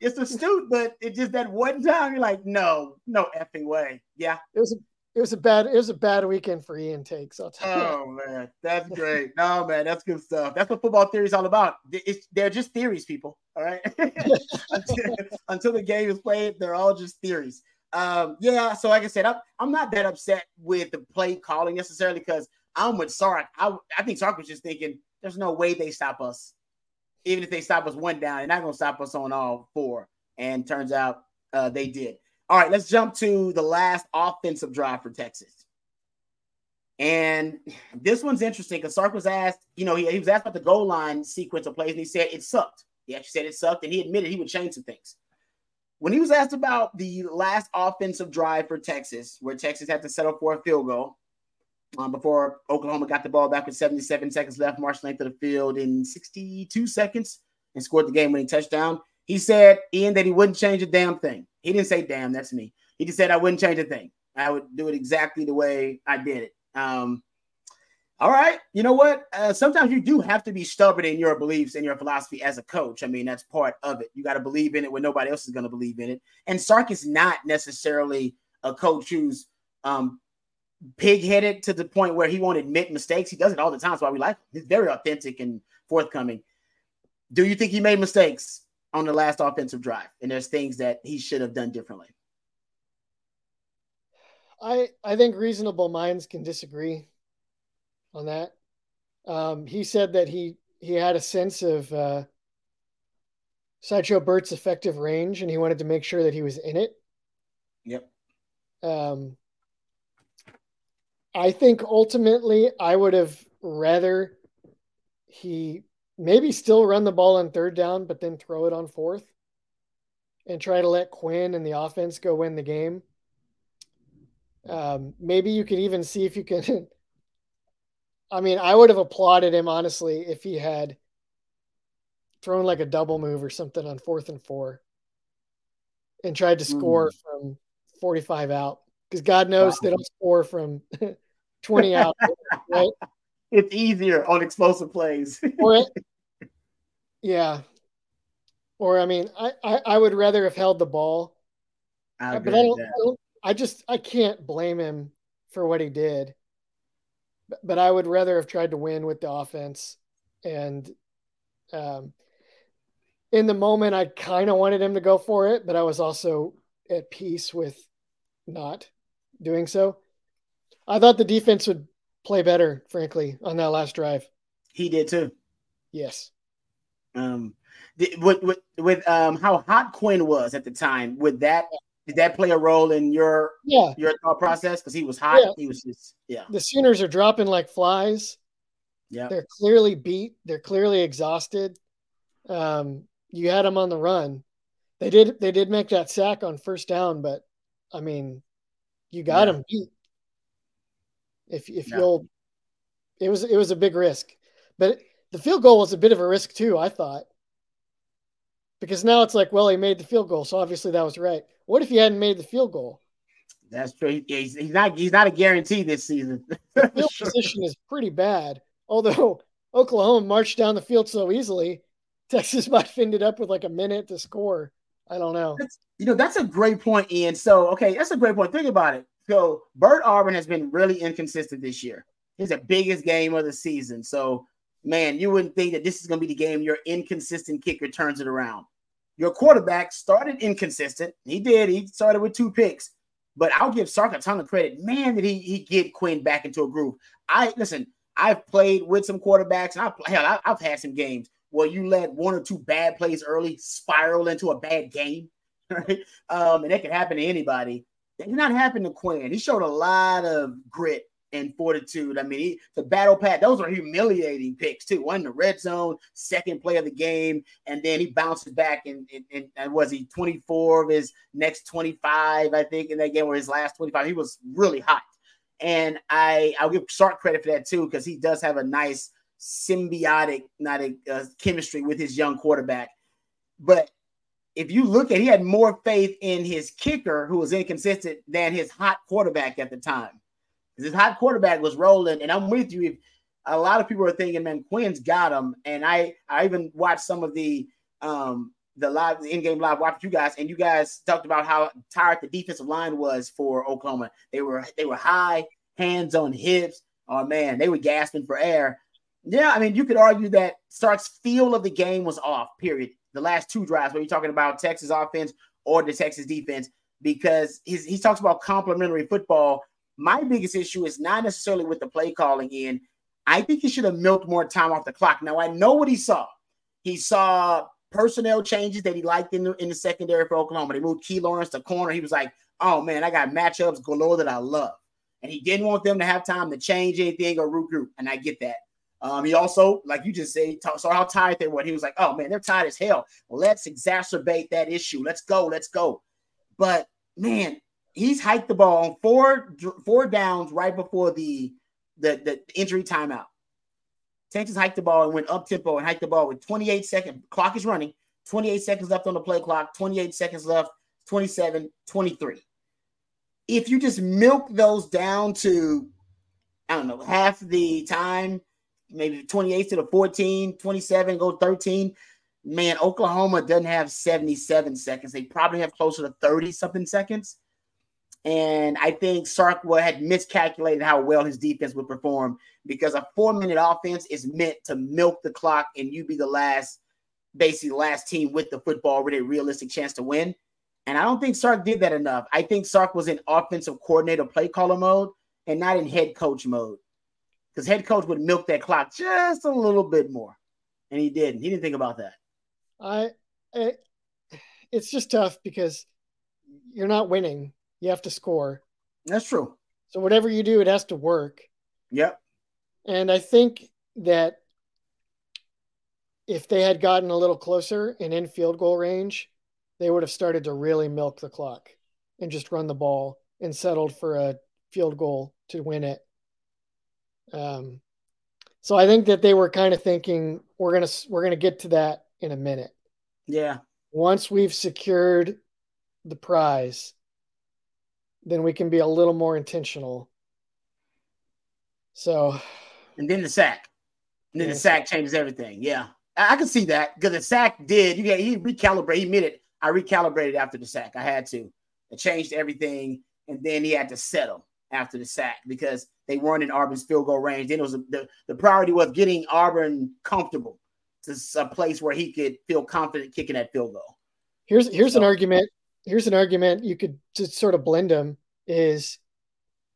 It's astute, but it just that one time you're like, no, no effing way. Yeah. It was a it was a bad it was a bad weekend for Ian takes. I'll tell oh, you. Oh man, that's great. no man, that's good stuff. That's what football theory is all about. It's, they're just theories, people. All right. <laughs> until, until, the game is played, they're all just theories. Um, yeah. So like I said, I'm, I'm not that upset with the play calling necessarily because I'm with Sark. I, I think Sark was just thinking, there's no way they stop us. Even if they stop us one down, they're not to stop us on all four. And turns out uh, they did. All right, let's jump to the last offensive drive for Texas. And this one's interesting because Sark was asked, you know, he, he was asked about the goal line sequence of plays, and he said it sucked. He actually said it sucked, and he admitted he would change some things. When he was asked about the last offensive drive for Texas, where Texas had to settle for a field goal, um, before Oklahoma got the ball back with 77 seconds left, marched length of the field in 62 seconds and scored the game winning touchdown. He said, Ian, that he wouldn't change a damn thing. He didn't say damn, that's me. He just said I wouldn't change a thing. I would do it exactly the way I did it. Um, all right, you know what? Uh, sometimes you do have to be stubborn in your beliefs and your philosophy as a coach. I mean, that's part of it. You got to believe in it when nobody else is going to believe in it. And Sark is not necessarily a coach who's um, pig-headed to the point where he won't admit mistakes. He does it all the time. That's why we like him. He's very authentic and forthcoming. Do you think he made mistakes on the last offensive drive? And there's things that he should have done differently. I I think reasonable minds can disagree on that. Um, he said that he he had a sense of uh, Sideshow Bert's effective range, and he wanted to make sure that he was in it. Yep. Um, I think ultimately I would have rather he maybe still run the ball on third down, but then throw it on fourth and try to let Quinn and the offense go win the game. Um, maybe you could even see if you can. <laughs> I mean, I would have applauded him honestly if he had thrown like a double move or something on fourth and four and tried to score mm. from 45 out because God knows wow. they don't score from <laughs> 20 out. <laughs> right? It's easier on explosive plays. <laughs> or it, yeah. Or I mean, I, I, I would rather have held the ball. I but I don't, I don't, I just I can't blame him for what he did. But, but I would rather have tried to win with the offense. And um in the moment I kind of wanted him to go for it, but I was also at peace with not doing so. I thought the defense would play better, frankly, on that last drive. He did too. Yes. Um, with with with um how hot Quinn was at the time, would that did that play a role in your yeah your thought process? Because he was hot. Yeah. He was just yeah. The Sooners are dropping like flies. Yeah, they're clearly beat. They're clearly exhausted. Um, you had them on the run. They did. They did make that sack on first down, but I mean, you got yeah. them beat. If if no. you'll, it was it was a big risk, but the field goal was a bit of a risk too. I thought because now it's like, well, he made the field goal, so obviously that was right. What if he hadn't made the field goal? That's true. He's, he's not he's not a guarantee this season. <laughs> the field sure. position is pretty bad. Although <laughs> Oklahoma marched down the field so easily, Texas <laughs> might have ended up with like a minute to score. I don't know. That's, you know, that's a great point, Ian. So, okay, that's a great point. Think about it. So Bert Auburn has been really inconsistent this year. He's the biggest game of the season. So, man, you wouldn't think that this is going to be the game your inconsistent kicker turns it around. Your quarterback started inconsistent. He did. He started with two picks. But I'll give Sark a ton of credit. Man, did he he get Quinn back into a groove. I listen. I've played with some quarterbacks, and I hell, I, have had some games where you let one or two bad plays early spiral into a bad game, <laughs> right? Um, and that can happen to anybody. Did not happen to Quinn. He showed a lot of grit and fortitude. I mean, he, the battle pad, those are humiliating picks too. One in the red zone, second play of the game, and then he bounces back and, and, and was he 24 of his next 25, I think, in that game or his last 25. He was really hot. And I I'll give Sark credit for that too, because he does have a nice symbiotic, not a uh, chemistry with his young quarterback. But if you look at, he had more faith in his kicker, who was inconsistent, than his hot quarterback at the time. His hot quarterback was rolling, and I'm with you. If a lot of people are thinking, man, Quinn's got him, and I I even watched some of the um the live the in-game live watch you guys, and you guys talked about how tired the defensive line was for Oklahoma. They were they were high, hands on hips. Oh man, they were gasping for air. Yeah, I mean, you could argue that Sark's feel of the game was off. Period. The last two drives, where you're talking about Texas offense or the Texas defense, because his, he talks about complementary football my biggest issue is not necessarily with the play calling in. I think he should have milked more time off the clock. Now I know what he saw. He saw personnel changes that he liked in the in the secondary for Oklahoma. They moved Key Lawrence to corner. He was like, "Oh man, I got matchups galore that I love," and he didn't want them to have time to change anything or regroup. And I get that. Um, he also, like you just said, saw how tired they were. He was like, "Oh man, they're tired as hell. Let's exacerbate that issue. Let's go. Let's go." But man, he's hiked the ball on four four downs right before the the, the injury timeout. Texas hiked the ball and went up tempo and hiked the ball with 28 seconds. Clock is running. 28 seconds left on the play clock. 28 seconds left. 27, 23. If you just milk those down to, I don't know, half the time, maybe 28 to the 14, 27, go 13. Man, Oklahoma doesn't have 77 seconds. They probably have closer to 30 something seconds. And I think Sark had miscalculated how well his defense would perform because a four minute offense is meant to milk the clock and you be the last, basically, last team with the football with a realistic chance to win. And I don't think Sark did that enough. I think Sark was in offensive coordinator play caller mode and not in head coach mode because head coach would milk that clock just a little bit more. And he didn't. He didn't think about that. I, it, it's just tough because you're not winning you have to score. That's true. So whatever you do, it has to work. Yep. And I think that if they had gotten a little closer and in field goal range, they would have started to really milk the clock and just run the ball and settled for a field goal to win it. Um, so I think that they were kind of thinking we're gonna we're gonna get to that in a minute. Yeah. Once we've secured the prize, then we can be a little more intentional. So, and then the sack, and then yeah. the sack changes everything. Yeah, I, I can see that because the sack did. You get he recalibrated. He admitted I recalibrated after the sack. I had to. It changed everything, and then he had to settle after the sack because they weren't in Auburn's field goal range. Then it was a, the the priority was getting Auburn comfortable to a place where he could feel confident kicking that field goal. Here's here's so, an argument here's an argument you could just sort of blend them is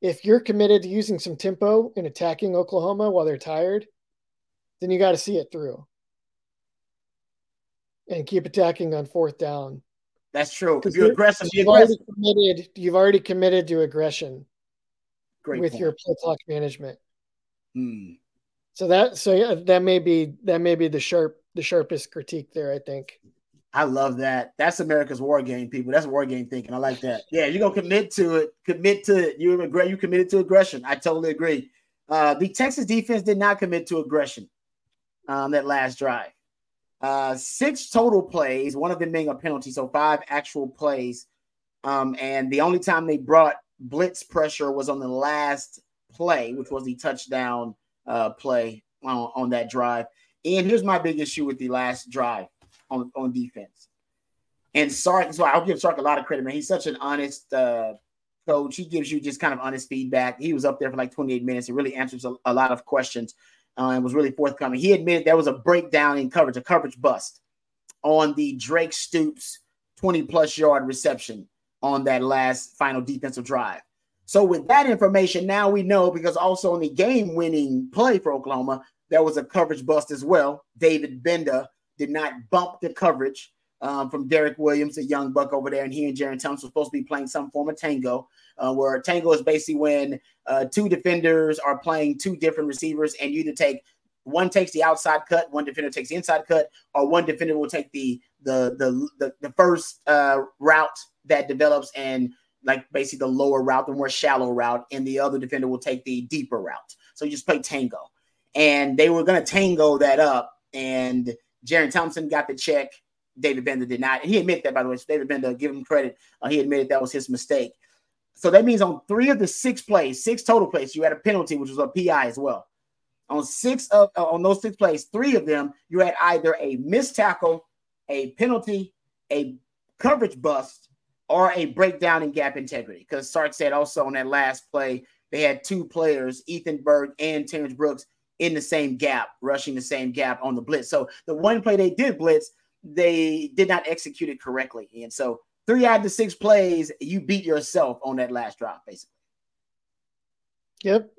if you're committed to using some tempo and attacking Oklahoma while they're tired, then you got to see it through and keep attacking on fourth down. That's true. If you're, aggressive, you've aggressive. already committed. You've already committed to aggression Great with point. your play clock management. Hmm. So that so yeah, that may be that may be the sharp the sharpest critique there. I think. I love that. That's America's war game, people. That's war game thinking. I like that. Yeah, you're gonna commit to it. Commit to it. You're agree. You committed to aggression. I totally agree. Uh, the Texas defense did not commit to aggression um, that last drive. Uh, six total plays, one of them being a penalty, so five actual plays. Um, and the only time they brought blitz pressure was on the last play, which was the touchdown uh, play on, on that drive. And here's my big issue with the last drive on, on defense. And Sark, so I'll give Sark a lot of credit, man. He's such an honest uh, coach. He gives you just kind of honest feedback. He was up there for like 28 minutes. He really answers a, a lot of questions uh, and was really forthcoming. He admitted there was a breakdown in coverage, a coverage bust on the Drake Stoops 20 plus yard reception on that last final defensive drive. So with that information, now we know because also on the game winning play for Oklahoma, there was a coverage bust as well. David Gbenda did not bump the coverage um, from Derek Williams, a young buck over there, and he and Jerrin Thompson were supposed to be playing some form of tango, uh, where tango is basically when uh, two defenders are playing two different receivers, and you either take one takes the outside cut, one defender takes the inside cut, or one defender will take the the the the, the first uh, route that develops and like basically the lower route, the more shallow route, and the other defender will take the deeper route. So you just play tango, and they were going to tango that up, and Jerrin Thompson got the check. David Gbenda did not, and he admitted that by the way. So David Gbenda, give him credit, uh, he admitted that was his mistake. So that means on three of the six plays, six total plays, you had a penalty, which was a PI as well. On six of uh, on those six plays, three of them you had either a missed tackle, a penalty, a coverage bust, or a breakdown in gap integrity. Because Sark said also on that last play, they had two players, Ethan Burke and Terrence Brooks, in the same gap, rushing the same gap on the blitz. So the one play they did blitz, they did not execute it correctly. And so three out of the six plays, you beat yourself on that last drop, basically. Yep.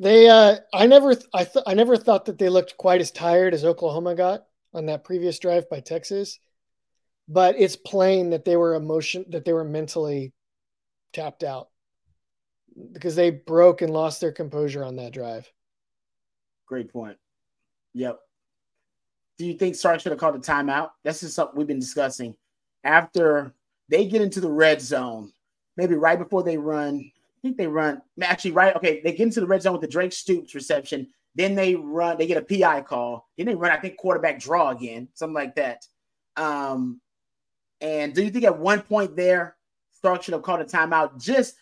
They, uh, I never, I, th- I never thought that they looked quite as tired as Oklahoma got on that previous drive by Texas, but it's plain that they were emotion, that they were mentally tapped out because they broke and lost their composure on that drive. Great point. Yep. Do you think Sark should have called a timeout? This is something we've been discussing. After they get into the red zone, maybe right before they run I think they run actually right. Okay, they get into the red zone with the Drake Stoops reception. Then they run, they get a PI call. Then they run, I think, quarterback draw again, something like that. Um, and do you think at one point there, Sark should have called a timeout just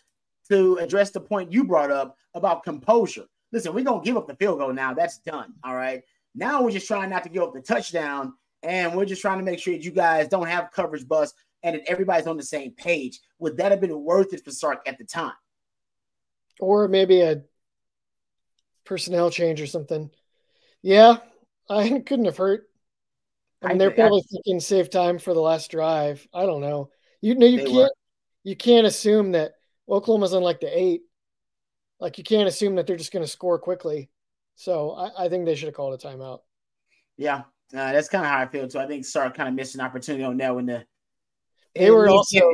to address the point you brought up about composure? Listen, we're gonna give up the field goal now. That's done. All right. Now we're just trying not to give up the touchdown, and we're just trying to make sure that you guys don't have coverage bust and that everybody's on the same page. Would that have been worth it for Sark at the time? or maybe a personnel change or something. Yeah, I <laughs> couldn't have hurt. I mean, they're probably I, thinking save time for the last drive. I don't know. You know, you can't were. you can't assume that Oklahoma's on like the eight. Like you can't assume that they're just going to score quickly. So I, I, think they should have called a timeout. Yeah, uh, that's kind of how I feel too. I think Sark kind of missed an opportunity on that when the they were also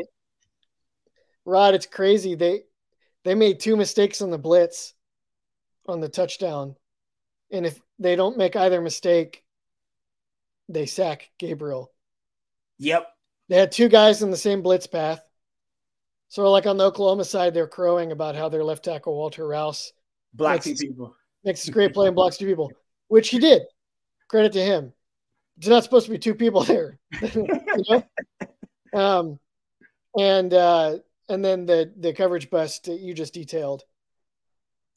Rod. It's crazy. They they made two mistakes on the blitz on the touchdown. And if they don't make either mistake, they sack Gabriel. Yep. They had two guys in the same blitz path. So, like on the Oklahoma side, they're crowing about how their left tackle, Walter Rouse, blocks two people. Makes a great play and blocks two people, which he did. Credit to him. It's not supposed to be two people there. <laughs> you know? Um, and uh, and then the the coverage bust that you just detailed.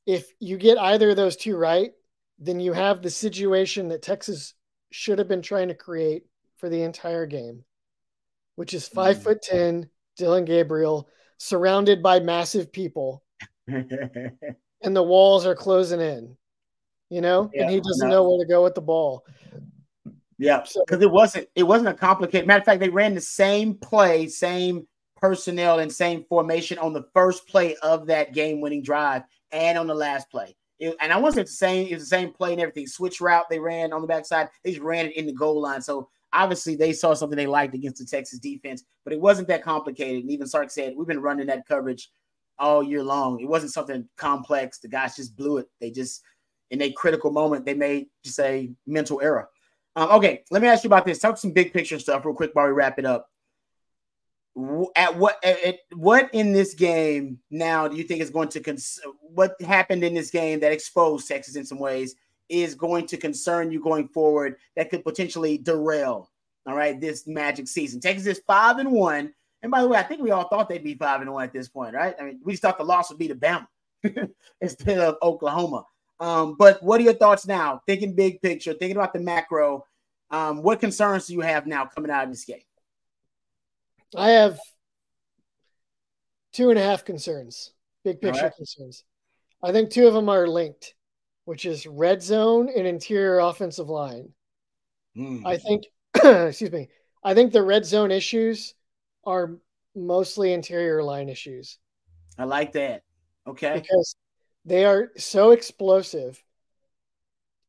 If you get either of those two right, then you have the situation that Texas should have been trying to create for the entire game, which is 5 mm. foot ten Dillon Gabriel surrounded by massive people, <laughs> and the walls are closing in. You know, yeah, and he doesn't no. know where to go with the ball. Yeah, because it wasn't it wasn't a complicated matter of fact. They ran the same play, same personnel and same formation on the first play of that game-winning drive and on the last play. It, and I wasn't the same. It was the same play and everything. Switch route they ran on the backside. They just ran it in the goal line. So obviously they saw something they liked against the Texas defense, but it wasn't that complicated. And even Sark said we've been running that coverage all year long. It wasn't something complex. The guys just blew it. They just in a critical moment they made just a mental error. Um, okay, let me ask you about this. Talk some big picture stuff real quick while we wrap it up at what at, what in this game now do you think is going to cons- what happened in this game that exposed Texas in some ways is going to concern you going forward that could potentially derail all right this magic season? Texas is five and one. And by the way I think we all thought they'd be five and one at this point right? I mean we just thought the loss would be to Bama <laughs> instead of Oklahoma. Um, but what are your thoughts now? Thinking big picture thinking about the macro um, what concerns do you have now coming out of this game I have two and a half concerns, big picture right. concerns. I think two of them are linked, which is red zone and interior offensive line. Mm. I think, <clears throat> excuse me, I think the red zone issues are mostly interior line issues. I like that. Okay. Because they are so explosive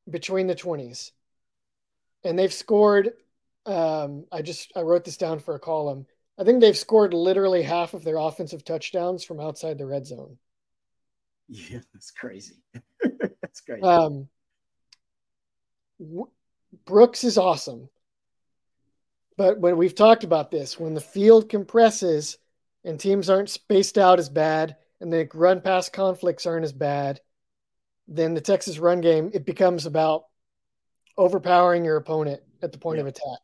between the 20s. And they've scored um, I just I wrote this down for a column. I think they've scored literally half of their offensive touchdowns from outside the red zone. Yeah, that's crazy. <laughs> that's crazy. Um, Brooks is awesome. But when we've talked about this, when the field compresses and teams aren't spaced out as bad and the run pass conflicts aren't as bad, then the Texas run game, it becomes about overpowering your opponent at the point yeah. of attack.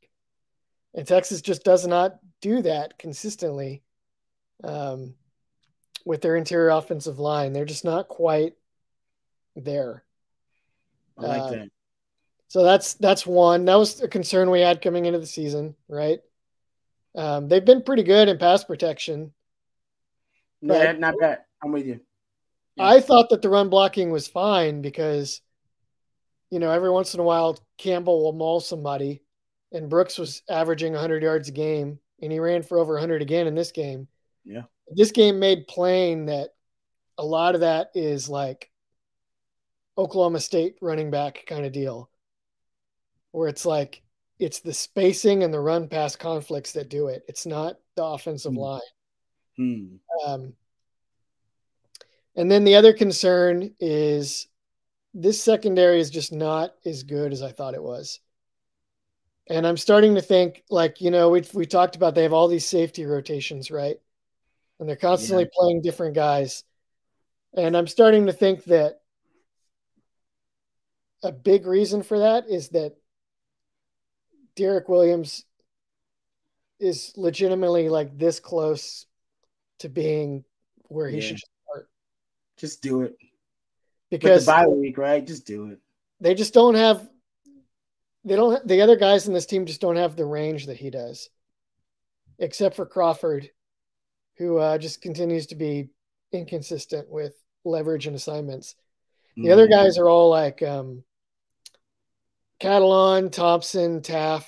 And Texas just does not do that consistently um, with their interior offensive line. They're just not quite there. I like uh, that. So that's that's one. That was a concern we had coming into the season, right? Um, they've been pretty good in pass protection. Yeah, not bad. I'm with you. Yeah. I thought that the run blocking was fine because, you know, every once in a while Campbell will maul somebody, and Brooks was averaging 100 yards a game, and he ran for over 100 again in this game. Yeah. This game made plain that a lot of that is like Oklahoma State running back kind of deal, where it's like it's the spacing and the run pass conflicts that do it. It's not the offensive hmm. line. Hmm. Um, and then the other concern is this secondary is just not as good as I thought it was. And I'm starting to think, like, you know, we we talked about they have all these safety rotations, right? And they're constantly yeah. playing different guys. And I'm starting to think that a big reason for that is that Derek Williams is legitimately like this close to being where he yeah. should start. Just do it. Because With the bye week, right? Just do it. They just don't have they don't the other guys in this team just don't have the range that he does except for crawford who uh, just continues to be inconsistent with leverage and assignments the mm. other guys are all like um catalon thompson Taaffe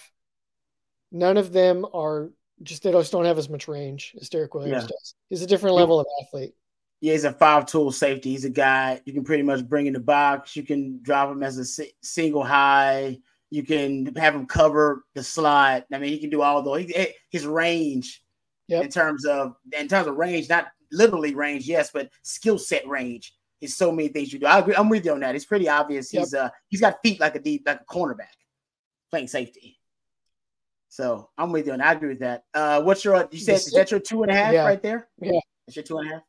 none of them are just they just don't have as much range as derek williams yeah. does he's a different level of athlete yeah, he's a five tool safety. He's a guy you can pretty much bring in the box. You can drop him as a single high. You can have him cover the slot. I mean, he can do all those. He, his range, yep. in terms of in terms of range, not literally range, yes, but skill set range. Is so many things you do. I agree. I'm with you on that. It's pretty obvious. Yep. He's uh he's got feet like a deep like a cornerback, playing safety. So I'm with you and I agree with that. Uh, what's your? You said is that your two and a half yeah. right there? Yeah, that's your two and a half.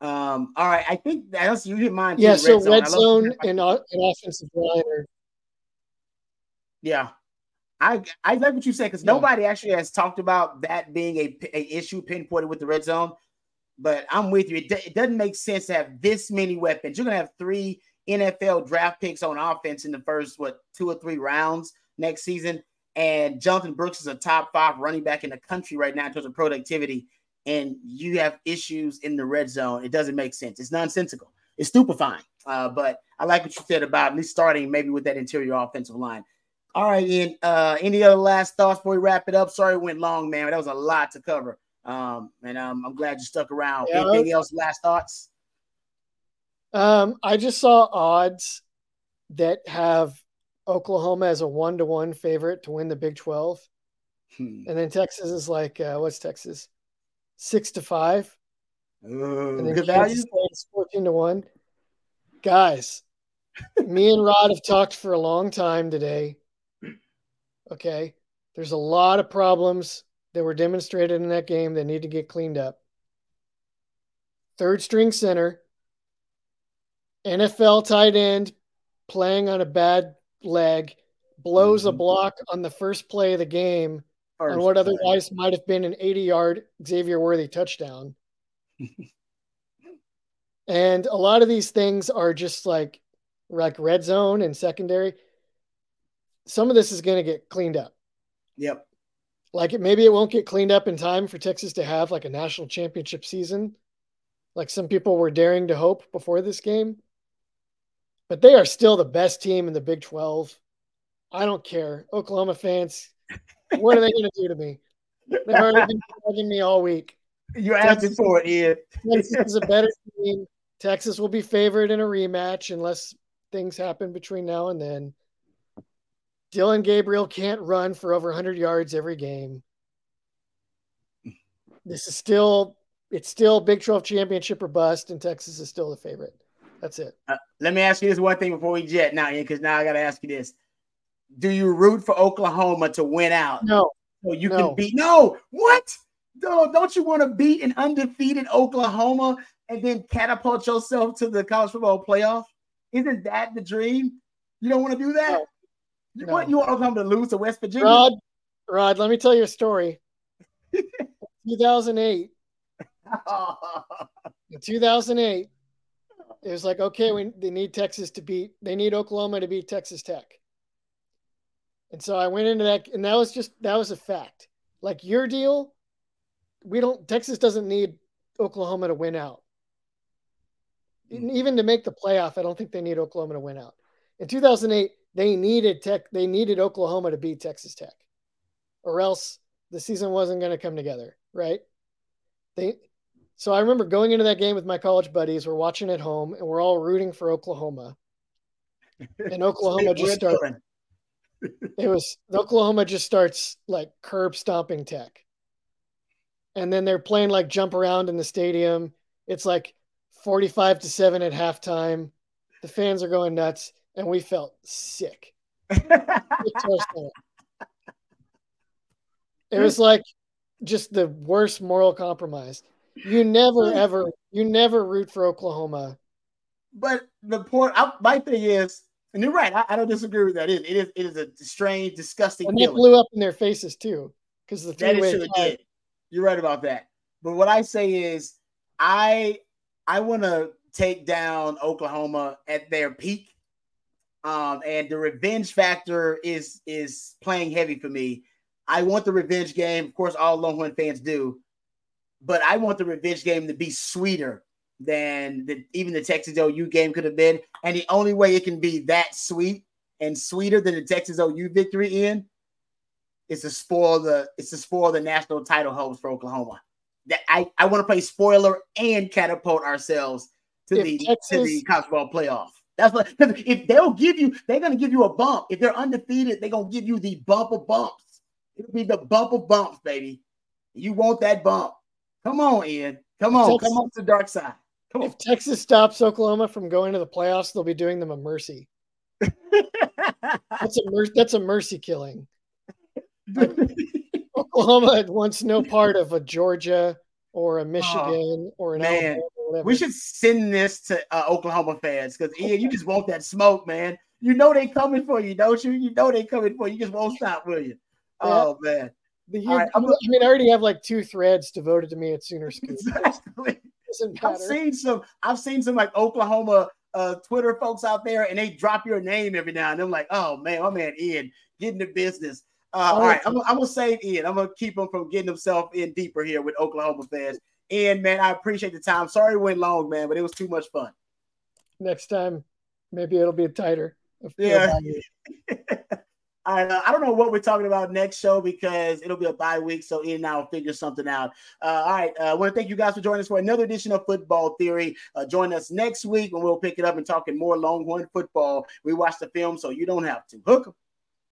Um, all right. I think that's you hit mine. Yeah. so red zone, red zone and, and offensive line are yeah. I I like what you said because yeah. nobody actually has talked about that being a, a issue pinpointed with the red zone. But I'm with you. It, it doesn't make sense to have this many weapons. You're gonna have three NFL draft picks on offense in the first what two or three rounds next season. And Jonathon Brooks is a top five running back in the country right now in terms of productivity. And you have issues in the red zone. It doesn't make sense. It's nonsensical. It's stupefying. Uh, but I like what you said about at least starting maybe with that interior offensive line. All right, Ian. Uh, any other last thoughts before we wrap it up? Sorry it went long, man. That was a lot to cover. Um, and um, I'm glad you stuck around. Yeah, Anything else? Last thoughts? Um, I just saw odds that have Oklahoma as a one to one favorite to win the Big 12. Hmm. And then Texas is like, uh, what's Texas? Six to five. Ooh, and then good value. 14 to one. Guys, me and Rod have talked for a long time today Okay. There's a lot of problems that were demonstrated in that game that need to get cleaned up. Third string center, NFL tight end playing on a bad leg, blows mm-hmm. a block on the first play of the game first on what play. otherwise might have been an 80 yard Xavier Worthy touchdown. <laughs> and a lot of these things are just like like red zone and secondary some of this is going to get cleaned up. Yep. Like it, maybe it won't get cleaned up in time for Texas to have like a national championship season, like some people were daring to hope before this game. But they are still the best team in the Big 12. I don't care. Oklahoma fans, <laughs> what are they going to do to me? They've already been bugging me all week. You're asking for it, Ian. Texas is a better <laughs> team. Texas will be favored in a rematch unless things happen between now and then. Dillon Gabriel can't run for over 100 yards every game. This is still it's still Big 12 championship or bust, and Texas is still the favorite. That's it. Uh, let me ask you this one thing before we jet now, because now I got to ask you this: Do you root for Oklahoma to win out? No. So you no. can beat? No. What? No, don't you want to beat an undefeated Oklahoma and then catapult yourself to the college football playoff? Isn't that the dream? You don't want to do that. No. You no. want you want Oklahoma to lose to West Virginia? Rod, Rod, let me tell you a story. <laughs> 2008. <laughs> in 2008, it was like, okay, we, they need Texas to beat, they need Oklahoma to beat Texas Tech. And so I went into that, and that was just, that was a fact. Like your deal, we don't, Texas doesn't need Oklahoma to win out. Hmm. Even to make the playoff, I don't think they need Oklahoma to win out. In 2008, they needed Tech, they needed Oklahoma to beat Texas Tech, or else the season wasn't going to come together, right? They, so I remember going into that game with my college buddies. We're watching at home, and we're all rooting for Oklahoma. <laughs> And Oklahoma just started. <laughs> it was Oklahoma just starts like curb stomping Tech, and then they're playing like jump around in the stadium. It's like forty-five to seven at halftime. The fans are going nuts, and we felt sick. <laughs> it was like just the worst moral compromise. You never ever you never root for Oklahoma. But the point my thing is, and you're right, I, I don't disagree with that. It, it is it is a strange, disgusting. And it blew up in their faces too. Because the that is true, did. You're right about that. But what I say is I I want to take down Oklahoma at their peak. Um, and the revenge factor is is playing heavy for me. I want the revenge game. Of course, all Longhorn fans do but I want the revenge game to be sweeter than the, even the Texas OU game could have been. And the only way it can be that sweet and sweeter than the Texas OU victory in is to spoil the it's to spoil the national title hopes for Oklahoma. That I, I want to play spoiler and catapult ourselves to if the Texas, to the college ball playoff. That's what if they'll give you, they're gonna give you a bump. If they're undefeated, they're gonna give you the bump of bumps. It'll be the bump of bumps, baby. You want that bump. Come on, Ian. Come on. Texas, come on to the dark side. Come if on. Texas stops Oklahoma from going to the playoffs, they'll be doing them a mercy. <laughs> that's a mer- that's a mercy killing. Oklahoma wants no part of a Georgia or a <laughs> oh, Michigan oh, or an man. Or we should send this to uh, Oklahoma fans because Ian, you just want that smoke, man. You know they coming for you, don't you? You know they coming for you. You just won't stop, will you? Yeah. Oh man. The, right, I mean, I already have like two threads devoted to me at Sooner Scoop. <laughs> Exactly. I've seen some. I've seen some like Oklahoma uh, Twitter folks out there, and they drop your name every now and then. I'm like, oh man, my man Ian getting the business. Uh, all right, I'm, I'm, gonna save Ian. I'm gonna keep him from getting himself in deeper here with Oklahoma fans. And man, I appreciate the time. Sorry it went long, man, but it was too much fun. Next time, maybe it'll be tighter. Yeah. <laughs> I, uh, I don't know what we're talking about next show because it'll be a bye week, so Ian and I will figure something out. Uh, all right, uh, I want to thank you guys for joining us for another edition of Football Theory. Uh, join us next week when we'll pick it up and talking more Longhorn football. We watch the film, so you don't have to. Hook Hook 'em.